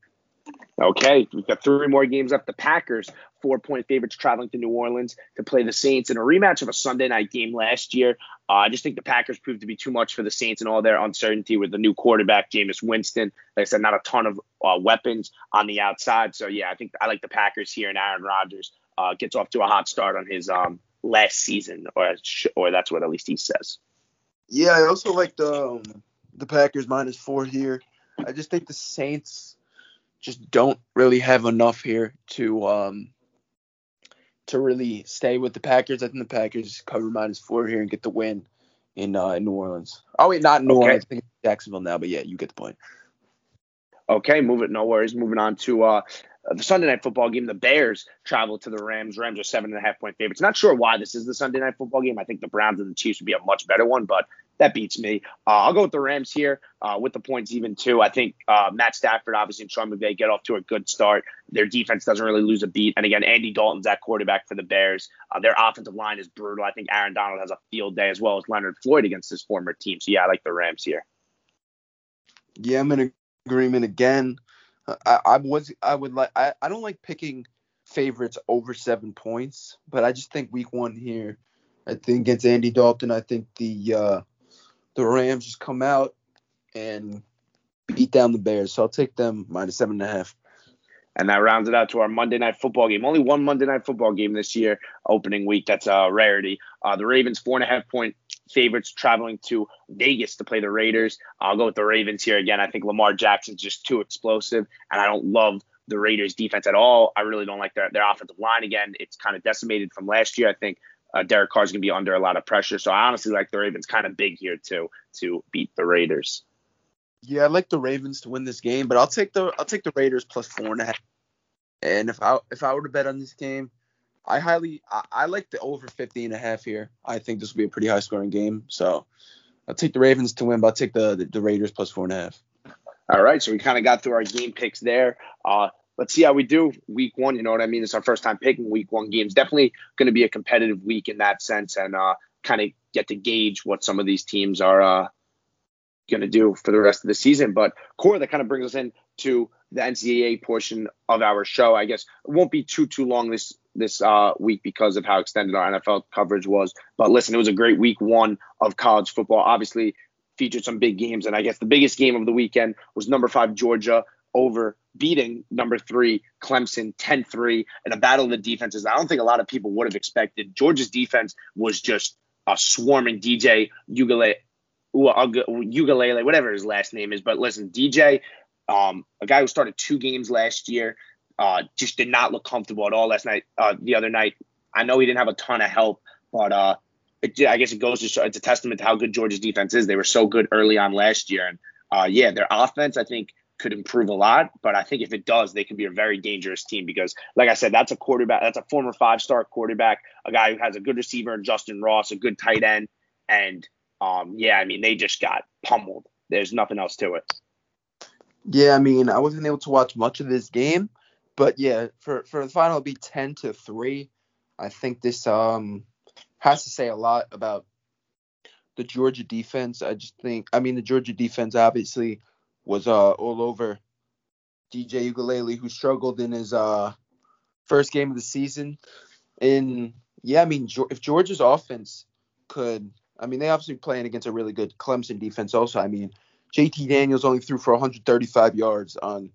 Okay, we've got three more games up. The Packers, four point favorites, traveling to New Orleans to play the Saints in a rematch of a Sunday night game last year. Uh, I just think the Packers proved to be too much for the Saints and all their uncertainty with the new quarterback, Jameis Winston. Like I said, not a ton of uh, weapons on the outside. So, yeah, I think I like the Packers here, and Aaron Rodgers uh, gets off to a hot start on his um, last season, or, or that's what at least he says. Yeah, I also like the, um, the Packers minus four here. I just think the Saints just don't really have enough here to um to really stay with the Packers. I think the Packers cover minus four here and get the win in uh, in New Orleans. Oh wait, not New okay. Orleans. I think Jacksonville now, but yeah, you get the point. Okay, move it. No worries. Moving on to uh, the Sunday night football game. The Bears travel to the Rams. Rams are seven and a half point favorites. Not sure why this is the Sunday night football game. I think the Browns and the Chiefs would be a much better one, but that beats me. Uh, I'll go with the Rams here uh, with the points even too. I think uh, Matt Stafford, obviously, and Sean McVay get off to a good start. Their defense doesn't really lose a beat. And again, Andy Dalton's at quarterback for the Bears. Uh, their offensive line is brutal. I think Aaron Donald has a field day as well as Leonard Floyd against his former team. So, yeah, I like the Rams here. Yeah, I'm in agreement again. I, I was I would like I, I don't like picking favorites over seven points, but I just think week one here, I think against Andy Dalton, I think the uh, the Rams just come out and beat down the Bears. So I'll take them minus seven and a half. And that rounds it out to our Monday night football game. Only one Monday night football game this year, opening week. That's a rarity. Uh, the Ravens, four and a half point favorites, traveling to Vegas to play the Raiders. I'll go with the Ravens here again. I think Lamar Jackson's just too explosive, and I don't love the Raiders defense at all. I really don't like their, their offensive line again. It's kind of decimated from last year. I think uh, Derek Carr's going to be under a lot of pressure. So I honestly like the Ravens kind of big here too to beat the Raiders. Yeah, I like the Ravens to win this game, but I'll take the I'll take the Raiders plus four and a half. And if I if I were to bet on this game, I highly I, I like the over 50 and a half here. I think this will be a pretty high scoring game. So I'll take the Ravens to win, but I'll take the, the, the Raiders plus four and a half. All right, so we kind of got through our game picks there. Uh, let's see how we do week one. You know what I mean? It's our first time picking week one games. Definitely going to be a competitive week in that sense, and uh, kind of get to gauge what some of these teams are uh, going to do for the rest of the season. But core, that kind of brings us in to the NCAA portion of our show. I guess it won't be too too long this this uh, week because of how extended our NFL coverage was. But listen, it was a great week one of college football. Obviously, featured some big games, and I guess the biggest game of the weekend was number five Georgia over beating number three Clemson 10-3 in a battle of the defenses. I don't think a lot of people would have expected. Georgia's defense was just a swarming DJ Ugalele, Ugalele, whatever his last name is. But listen, DJ, um, a guy who started two games last year, uh, just did not look comfortable at all last night. Uh, the other night, I know he didn't have a ton of help, but uh, it, I guess it goes to show it's a testament to how good Georgia's defense is. They were so good early on last year, and uh, yeah, their offense I think could improve a lot. But I think if it does, they could be a very dangerous team because, like I said, that's a quarterback, that's a former five-star quarterback, a guy who has a good receiver, Justin Ross, a good tight end, and um, yeah, I mean they just got pummeled. There's nothing else to it. Yeah, I mean I wasn't able to watch much of this game, but yeah, for for the final, it'll be ten to three. I think this um has to say a lot about the Georgia defense. I just think, I mean, the Georgia defense obviously was uh, all over DJ Ugalele, who struggled in his uh, first game of the season. And yeah, I mean, if Georgia's offense could, I mean, they obviously playing against a really good Clemson defense. Also, I mean, JT Daniels only threw for 135 yards on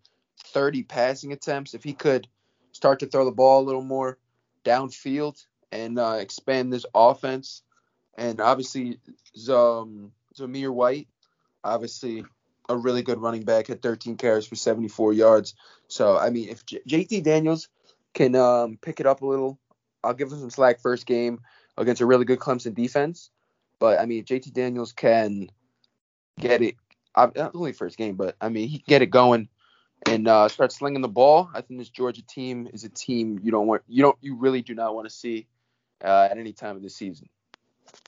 30 passing attempts. If he could start to throw the ball a little more downfield, and uh, expand this offense. And obviously, um, Zamir White, obviously a really good running back, had 13 carries for 74 yards. So I mean, if J- JT Daniels can um, pick it up a little, I'll give him some slack first game against a really good Clemson defense. But I mean, JT Daniels can get it. Not only first game, but I mean, he can get it going and uh, start slinging the ball. I think this Georgia team is a team you don't want, you don't, you really do not want to see uh, at any time of the season.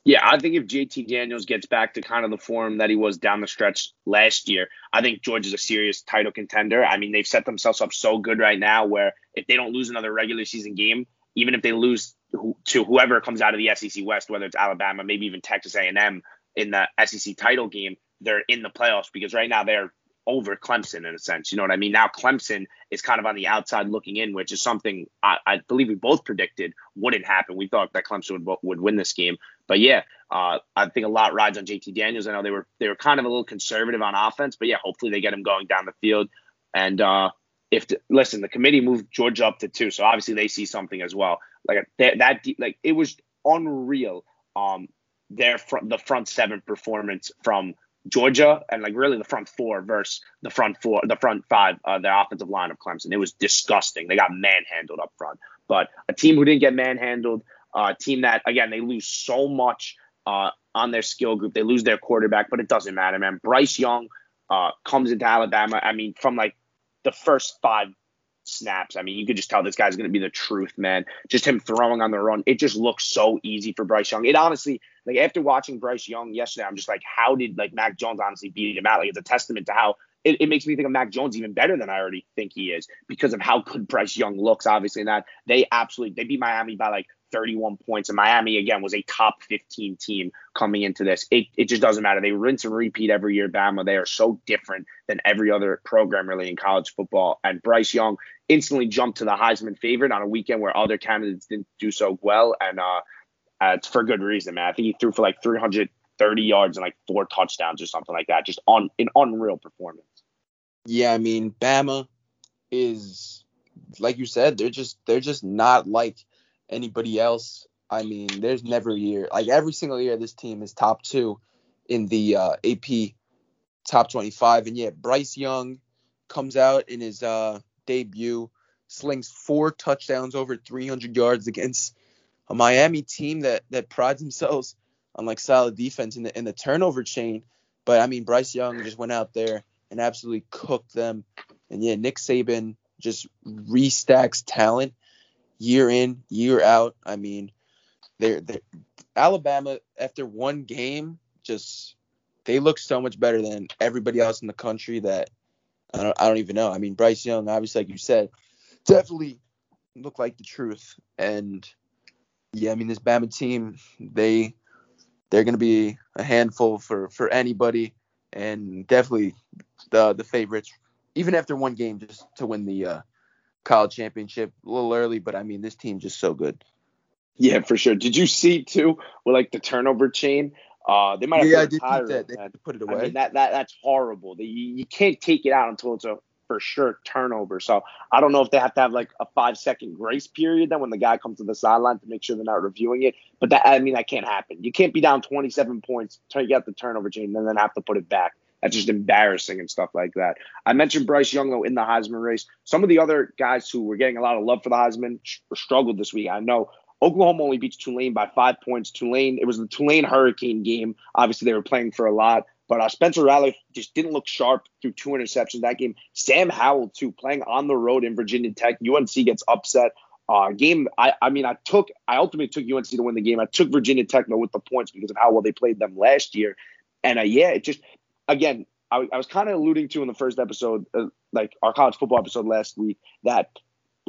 Yeah, I think if JT Daniels gets back to kind of the form that he was down the stretch last year, I think Georgia's a serious title contender. I mean, they've set themselves up so good right now where if they don't lose another regular season game, even if they lose to whoever comes out of the SEC West, whether it's Alabama, maybe even Texas A&M in the SEC title game, they're in the playoffs because right now they're over Clemson in a sense. You know what I mean? Now Clemson is kind of on the outside looking in, which is something I, I believe we both predicted wouldn't happen. We thought that Clemson would would win this game, but yeah, uh, I think a lot rides on JT Daniels. I know they were they were kind of a little conservative on offense, but yeah, hopefully they get him going down the field. And uh, if the, listen, the committee moved Georgia up to two, so obviously they see something as well. Like that, that like it was unreal. Um, their front the front seven performance from Georgia and like really the front four versus the front four, the front five, uh, the offensive line of Clemson. It was disgusting. They got manhandled up front. But a team who didn't get manhandled, uh, a team that again they lose so much uh, on their skill group. They lose their quarterback, but it doesn't matter, man. Bryce Young uh, comes into Alabama. I mean, from like the first five snaps. I mean, you could just tell this guy's going to be the truth, man. Just him throwing on the run. It just looks so easy for Bryce Young. It honestly, like after watching Bryce Young yesterday, I'm just like, how did like Mac Jones honestly beat him out? Like it's a testament to how it, it makes me think of Mac Jones even better than I already think he is because of how good Bryce Young looks. Obviously, and that they absolutely they beat Miami by like 31 points. And Miami, again, was a top 15 team coming into this. It, it just doesn't matter. They rinse and repeat every year, Bama. They are so different than every other program, really, in college football. And Bryce Young instantly jumped to the Heisman favorite on a weekend where other candidates didn't do so well. And uh, uh, it's for good reason, man. I think he threw for like 330 yards and like four touchdowns or something like that. Just on an unreal performance. Yeah, I mean, Bama is like you said, they're just they're just not like anybody else. I mean, there's never a year like every single year this team is top two in the uh, AP top 25, and yet Bryce Young comes out in his uh, debut, slings four touchdowns over 300 yards against a Miami team that that prides themselves on like solid defense in the in the turnover chain. But I mean, Bryce Young just went out there and absolutely cooked them. And yeah, Nick Saban just restacks talent year in, year out. I mean, they're, they're Alabama after one game just they look so much better than everybody else in the country that I don't, I don't even know. I mean, Bryce Young, obviously, like you said, definitely looked like the truth. And yeah, I mean, this Bama team, they they're going to be a handful for for anybody, and definitely the the favorites, even after one game, just to win the uh, college championship a little early. But I mean, this team just so good. Yeah, for sure. Did you see too with like the turnover chain? Uh, they might have yeah, put I a did that. They had to put it away. I mean that that that's horrible. You, you can't take it out until it's a for sure turnover. So I don't know if they have to have like a five second grace period then when the guy comes to the sideline to make sure they're not reviewing it. But that I mean that can't happen. You can't be down 27 points, take out the turnover chain, and then have to put it back. That's just embarrassing and stuff like that. I mentioned Bryce Young though in the Heisman race. Some of the other guys who were getting a lot of love for the Heisman struggled this week. I know Oklahoma only beats Tulane by five points. Tulane, it was the Tulane Hurricane game. Obviously, they were playing for a lot. But uh, Spencer Rattler just didn't look sharp through two interceptions that game. Sam Howell, too, playing on the road in Virginia Tech. UNC gets upset. Uh, game, I, I mean, I took, I ultimately took UNC to win the game. I took Virginia Tech though with the points because of how well they played them last year. And uh, yeah, it just, again, I, I was kind of alluding to in the first episode, uh, like our college football episode last week, that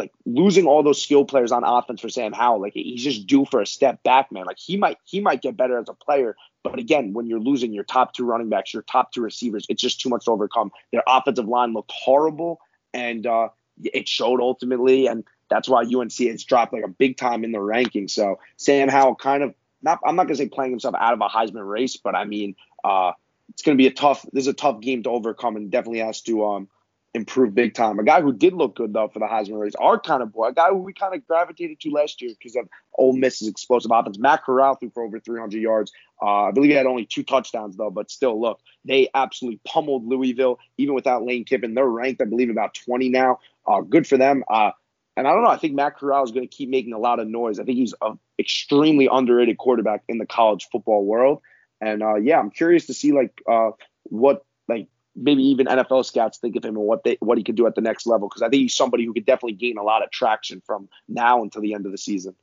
like losing all those skill players on offense for Sam Howell, like he's just due for a step back, man. Like he might he might get better as a player, but again, when you're losing your top two running backs, your top two receivers, it's just too much to overcome. Their offensive line looked horrible, and uh, it showed ultimately, and that's why UNC has dropped like a big time in the rankings. So Sam Howell kind of not I'm not gonna say playing himself out of a Heisman race, but I mean uh, it's gonna be a tough this is a tough game to overcome, and definitely has to um improve big time. A guy who did look good though for the Heisman race, our kind of boy, a guy who we kind of gravitated to last year because of Ole Miss's explosive offense. Matt Corral threw for over 300 yards. Uh, I believe he had only two touchdowns though, but still, look, they absolutely pummeled Louisville even without Lane Kiffin. They're ranked, I believe, about 20 now. Uh, good for them. Uh, and I don't know. I think Matt Corral is going to keep making a lot of noise. I think he's an extremely underrated quarterback in the college football world. And uh, yeah, I'm curious to see like uh, what like maybe even NFL scouts think of him and what they what he could do at the next level because I think he's somebody who could definitely gain a lot of traction from now until the end of the season.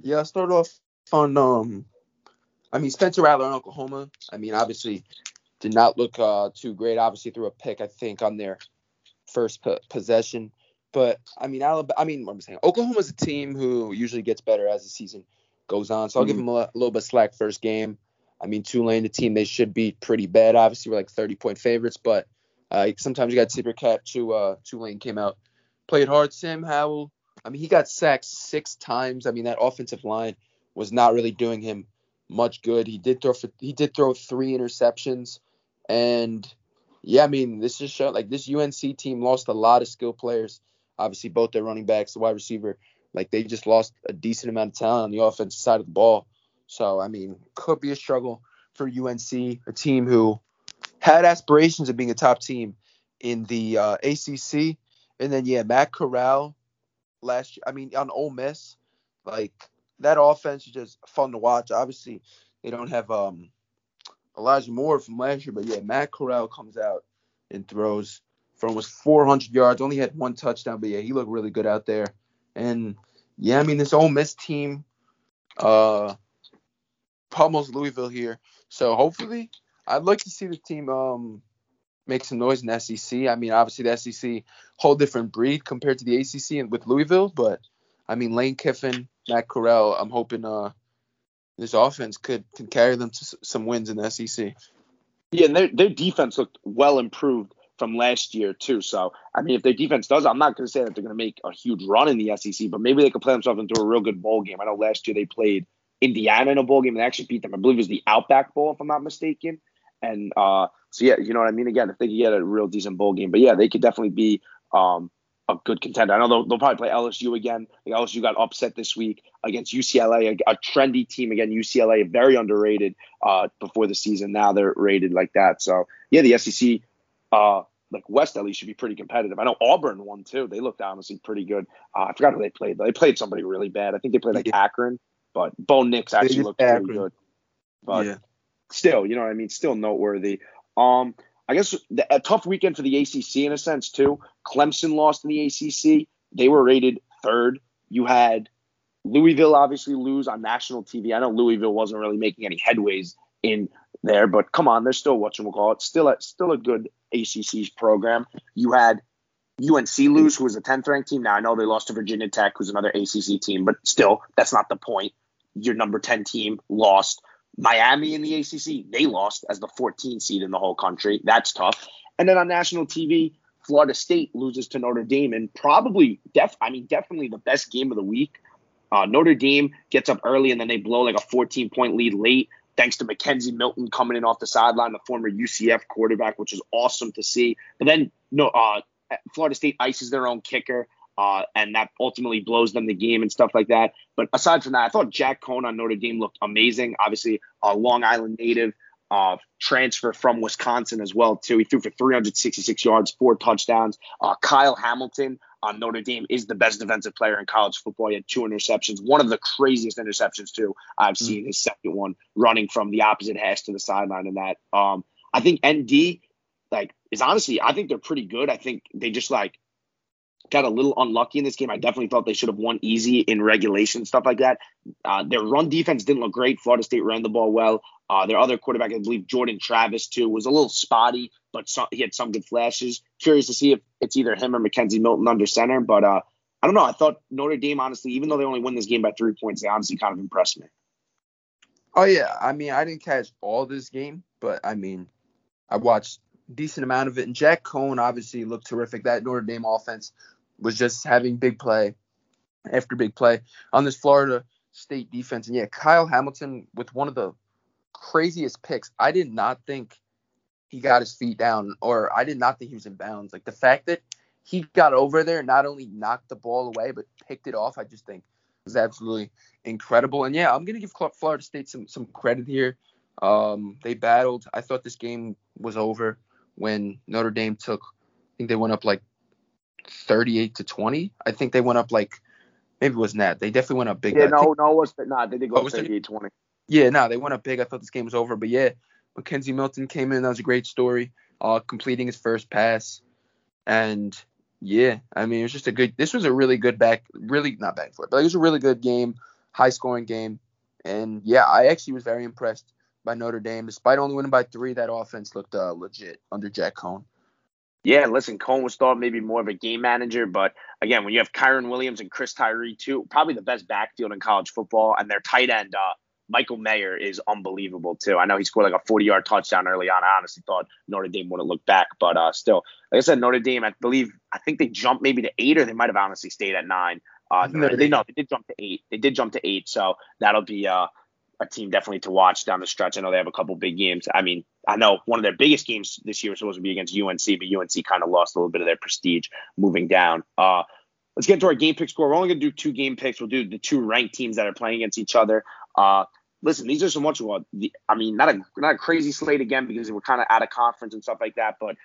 Yeah, I'll start off on um I mean Spencer Rattler in Oklahoma. I mean obviously did not look uh too great. Obviously threw a pick I think on their first po- possession. But I mean Alabama I mean what I'm saying Oklahoma's a team who usually gets better as the season goes on. So I'll give Mhm. them a, a little bit of slack first game. I mean Tulane the team they should be pretty bad. Obviously we're like 30 point favorites, but uh, sometimes you got to tip your cap to uh Tulane came out played hard. Sam Howell I mean, he got sacked six times. I mean, that offensive line was not really doing him much good. He did throw for, he did throw three interceptions, and yeah, I mean, this just showed like this UNC team lost a lot of skill players. Obviously, both their running backs, the wide receiver, like they just lost a decent amount of talent on the offensive side of the ball. So I mean, could be a struggle for UNC, a team who had aspirations of being a top team in the uh, ACC, and then yeah, Matt Corral last year. I mean, on Ole Miss, like that offense is just fun to watch. Obviously, they don't have um Elijah Moore from last year, but yeah, Matt Corral comes out and throws for almost 400 yards. Only had one touchdown, but yeah, he looked really good out there. And yeah, I mean, this Ole Miss team uh pummels Louisville here. So hopefully, I'd like to see the team um make some noise in SEC. I mean, obviously the SEC whole different breed compared to the ACC and with Louisville, but I mean Lane Kiffin, Matt Corral, I'm hoping uh this offense could can carry them to some wins in the SEC. Yeah, and their their defense looked well improved from last year too. So I mean, if their defense does, I'm not going to say that they're going to make a huge run in the SEC, but maybe they could play themselves into a real good bowl game. I know last year they played Indiana in a bowl game and they actually beat them. I believe it was the Outback Bowl, if I'm not mistaken. And uh, so yeah, you know what I mean. Again, if they could get a real decent bowl game, but yeah, they could definitely be um, a good contender. I know they'll, they'll probably play LSU again. Like LSU got upset this week against UCLA, a, a trendy team again. UCLA, very underrated uh, before the season. Now they're rated like that. So yeah, the SEC, uh, like West at least, should be pretty competitive. I know Auburn won too. They looked honestly pretty good. Uh, I forgot who they played. They played somebody really bad. I think they played like Akron, but Bo Nix actually looked pretty good. But yeah. still, you know what I mean? Still noteworthy. Um, I guess the, a tough weekend for the ACC in a sense too. Clemson lost in the ACC. They were rated third. You had Louisville obviously lose on national TV. I know Louisville wasn't really making any headways in there. But come on, they're still what you call it. Still a still a good ACC's program. You had UNC lose, who was a 10th ranked team. Now I know they lost to Virginia Tech, who's another ACC team, but still, that's not the point. Your number 10 team lost. Miami in the ACC, they lost as the 14 seed in the whole country. That's tough. And then on national TV, Florida State loses to Notre Dame, and probably def I mean definitely the best game of the week. Uh, Notre Dame gets up early and then they blow like a 14 point lead late, thanks to McKenzie Milton coming in off the sideline, the former UCF quarterback, which is awesome to see. But then no, uh, Florida State ices their own kicker. Uh, and that ultimately blows them the game and stuff like that. But aside from that, I thought Jack Coan on Notre Dame looked amazing. Obviously, a Long Island native, uh, transfer from Wisconsin as well too. He threw for 366 yards, four touchdowns. Uh, Kyle Hamilton on Notre Dame is the best defensive player in college football. He had two interceptions, one of the craziest interceptions too I've mm-hmm. seen. His second one running from the opposite hash to the sideline, and that. Um, I think ND like is honestly, I think they're pretty good. I think they just like got a little unlucky in this game. I definitely thought they should have won easy in regulation, stuff like that. Uh, their run defense didn't look great. Florida State ran the ball well. Uh, their other quarterback, I believe Jordan Travis, too, was a little spotty, but he had some good flashes. Curious to see if it's either him or McKenzie Milton under center. But uh, I don't know. I thought Notre Dame, honestly, even though they only win this game by three points, they honestly kind of impressed me. Oh yeah, I mean, I didn't catch all this game, but I mean, I watched decent amount of it. And Jack Coan obviously looked terrific. That Notre Dame offense was just having big play after big play on this Florida State defense. And yeah, Kyle Hamilton with one of the craziest picks. I did not think he got his feet down, or I did not think he was in bounds. Like the fact that he got over there, not only knocked the ball away, but picked it off, I just think was absolutely incredible. And yeah, I'm gonna give Florida State some some credit here. Um, they battled. I thought this game was over when Notre Dame took. I think they went up like 38 to 20. I think they went up like maybe it was that. They definitely went up big. Yeah, no, think, no, it was not. They did go oh, 38 20. Yeah, no, they went up big. I thought this game was over, but yeah, McKenzie Milton came in. That was a great story. Uh, completing his first pass, and yeah, I mean it was just a good. This was a really good back, really not back foot, but it was a really good game, high scoring game, and yeah, I actually was very impressed by Notre Dame. Despite only winning by three, that offense looked uh, legit under Jack Coan. Yeah, listen, Coan was thought maybe more of a game manager, but again, when you have Kyren Williams and Chris Tyree too, probably the best backfield in college football, and their tight end uh, Michael Mayer is unbelievable too. I know he scored like a 40 yard touchdown early on. I honestly thought Notre Dame wouldn't look back, but uh, still, like I said, Notre Dame, I believe, I think they jumped maybe to eight, or they might have honestly stayed at nine. Uh, they no, they did jump to eight. They did jump to eight, so that'll be uh, a team definitely to watch down the stretch. I know they have a couple big games. I mean, I know one of their biggest games this year was supposed to be against UNC, but UNC kind of lost a little bit of their prestige moving down. Uh, let's get into our game pick score. We're only going to do two game picks. We'll do the two ranked teams that are playing against each other. Uh, listen, these are so much of I mean, not a not a crazy slate again because we're kind of out of conference and stuff like that, but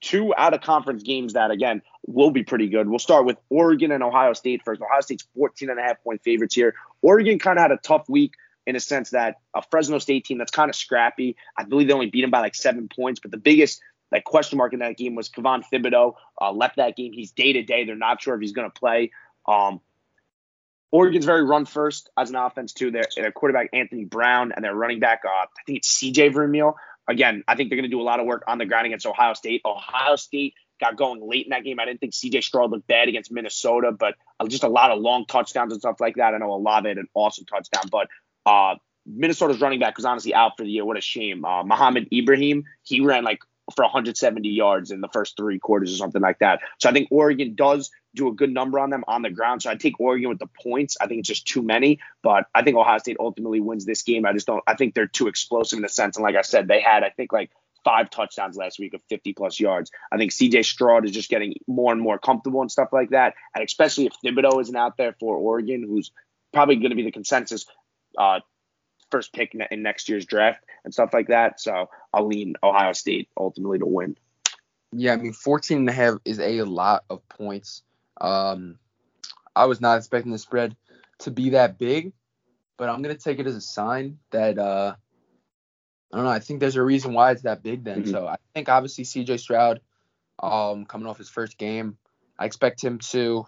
two out of conference games that again will be pretty good. We'll start with Oregon and Ohio State first. Ohio State's 14 and a half point favorites here. Oregon kind of had a tough week in a sense that a Fresno State team that's kind of scrappy. I believe they only beat them by like seven points, but the biggest like question mark in that game was Kayvon Thibodeaux uh, left that game. He's day to day. They're not sure if he's going to play. Um, Oregon's very run first as an offense too. Their, their quarterback Anthony Brown and their running back, uh, I think it's C.J. Verdell. Again, I think they're going to do a lot of work on the ground against Ohio State. Ohio State got going late in that game. I didn't think C.J. Stroud looked bad against Minnesota, but uh, just a lot of long touchdowns and stuff like that. I know Olave had an awesome touchdown, but uh, Minnesota's running back was honestly out for the year. What a shame. Uh, Mohamed Ibrahim, he ran like for 170 yards in the first three quarters or something like that. So I think Oregon does do a good number on them on the ground. So I take Oregon with the points. I think it's just too many, but I think Ohio State ultimately wins this game. I just don't. I think they're too explosive in a sense. And like I said, they had I think like five touchdowns last week of 50 plus yards. I think CJ Stroud is just getting more and more comfortable and stuff like that. And especially if Thibodeaux isn't out there for Oregon, who's probably going to be the consensus uh, first pick in next year's draft and stuff like that. So I'll lean Ohio State ultimately to win. Yeah, I mean 14 and a half is a lot of points. Um, I was not expecting the spread to be that big, but I'm gonna take it as a sign that uh, I don't know. I think there's a reason why it's that big then. Mm-hmm. So I think obviously CJ Stroud, um, coming off his first game, I expect him to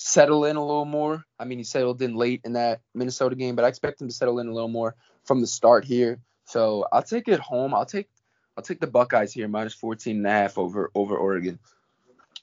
settle in a little more. I mean, he settled in late in that Minnesota game, but I expect him to settle in a little more from the start here. So I'll take it home. I'll take I'll take the Buckeyes here minus 14 and a half over over Oregon.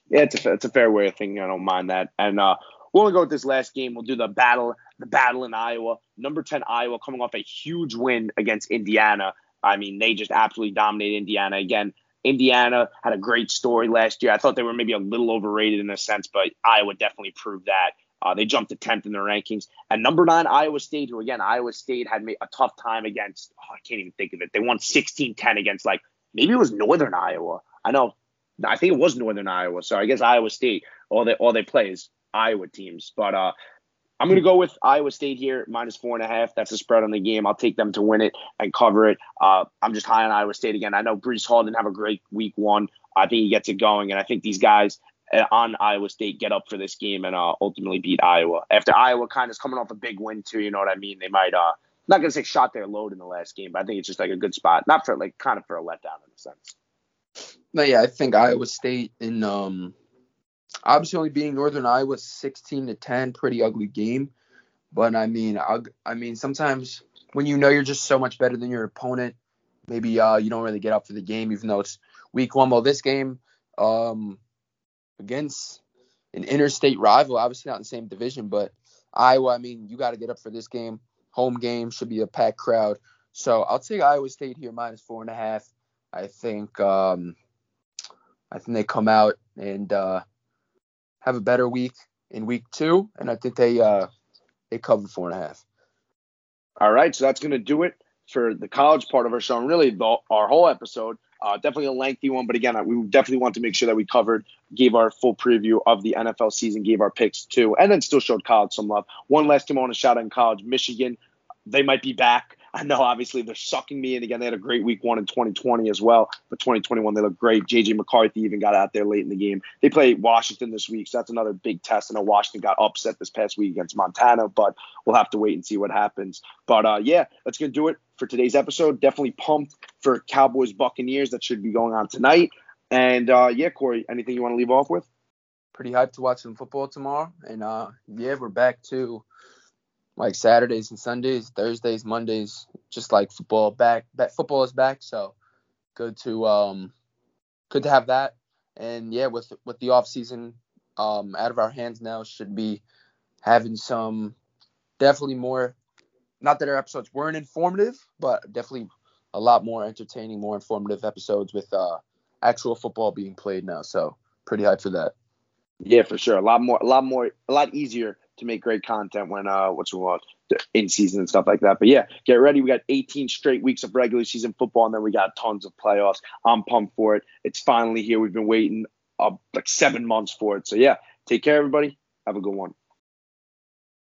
Yeah, it's a it's a fair way of thinking. I don't mind that. And uh, we'll only go with this last game. We'll do the battle the battle in Iowa. Number 10 Iowa coming off a huge win against Indiana. I mean, they just absolutely dominated Indiana again. Indiana had a great story last year. I thought they were maybe a little overrated in a sense, but Iowa definitely proved that. Uh, they jumped to 10th in the rankings. And number nine, Iowa State, who again, Iowa State had a tough time against, oh, I can't even think of it. They won 16 10 against like, maybe it was Northern Iowa. I know, I think it was Northern Iowa. So I guess Iowa State, all they, all they play is Iowa teams. But uh, I'm going to go with Iowa State here, minus four and a half. That's the spread on the game. I'll take them to win it and cover it. Uh, I'm just high on Iowa State again. I know Breece Hall didn't have a great week one. I think he gets it going, and I think these guys uh, on Iowa State get up for this game and uh, ultimately beat Iowa. After Iowa kind of is coming off a big win too, you know what I mean? They might uh not gonna say shot their load in the last game, but I think it's just like a good spot, not for like kind of for a letdown in a sense. No, yeah, I think Iowa State in um obviously only being Northern Iowa 16 to 10, pretty ugly game. But I mean, I, I mean, sometimes when you know you're just so much better than your opponent, maybe uh, you don't really get up for the game, even though it's week one. Well, this game um, against an interstate rival, obviously not in the same division, but Iowa, I mean, you got to get up for this game. Home game should be a packed crowd. So I'll take Iowa State here minus four and a half. I think um, I think they come out and uh, have a better week in week two, and I think they uh, they cover four and a half. All right, so that's gonna do it for the college part of our show, and really the, our whole episode. Uh, definitely a lengthy one, but again, we definitely want to make sure that we covered, gave our full preview of the NFL season, gave our picks too, and then still showed college some love. One last team I want to shout out in college, Michigan. They might be back. I know obviously they're sucking me in again. They had a great week one in 2020 as well, but 2021 they look great. JJ McCarthy even got out there late in the game. They play Washington this week, so that's another big test. I know Washington got upset this past week against Montana, but we'll have to wait and see what happens. But uh, yeah, that's gonna do it for today's episode. Definitely pumped for Cowboys Buccaneers that should be going on tonight. And uh, yeah, Corey, anything you want to leave off with? Pretty hyped to watch some football tomorrow, and uh, yeah, we're back to like Saturdays and Sundays, Thursdays, Mondays, just like football back. Back football is back, so good to um good to have that. And yeah, with with the off season um out of our hands now, should be having some definitely more. Not that our episodes weren't informative, but definitely a lot more entertaining, more informative episodes with uh actual football being played now. So pretty hyped for that. Yeah, for sure. A lot more, a lot more, a lot easier to make great content when uh what's we want in season and stuff like that. But yeah, get ready. We got 18 straight weeks of regular season football, and then we got tons of playoffs. I'm pumped for it. It's finally here. We've been waiting uh, like seven months for it. So yeah, take care, everybody. Have a good one.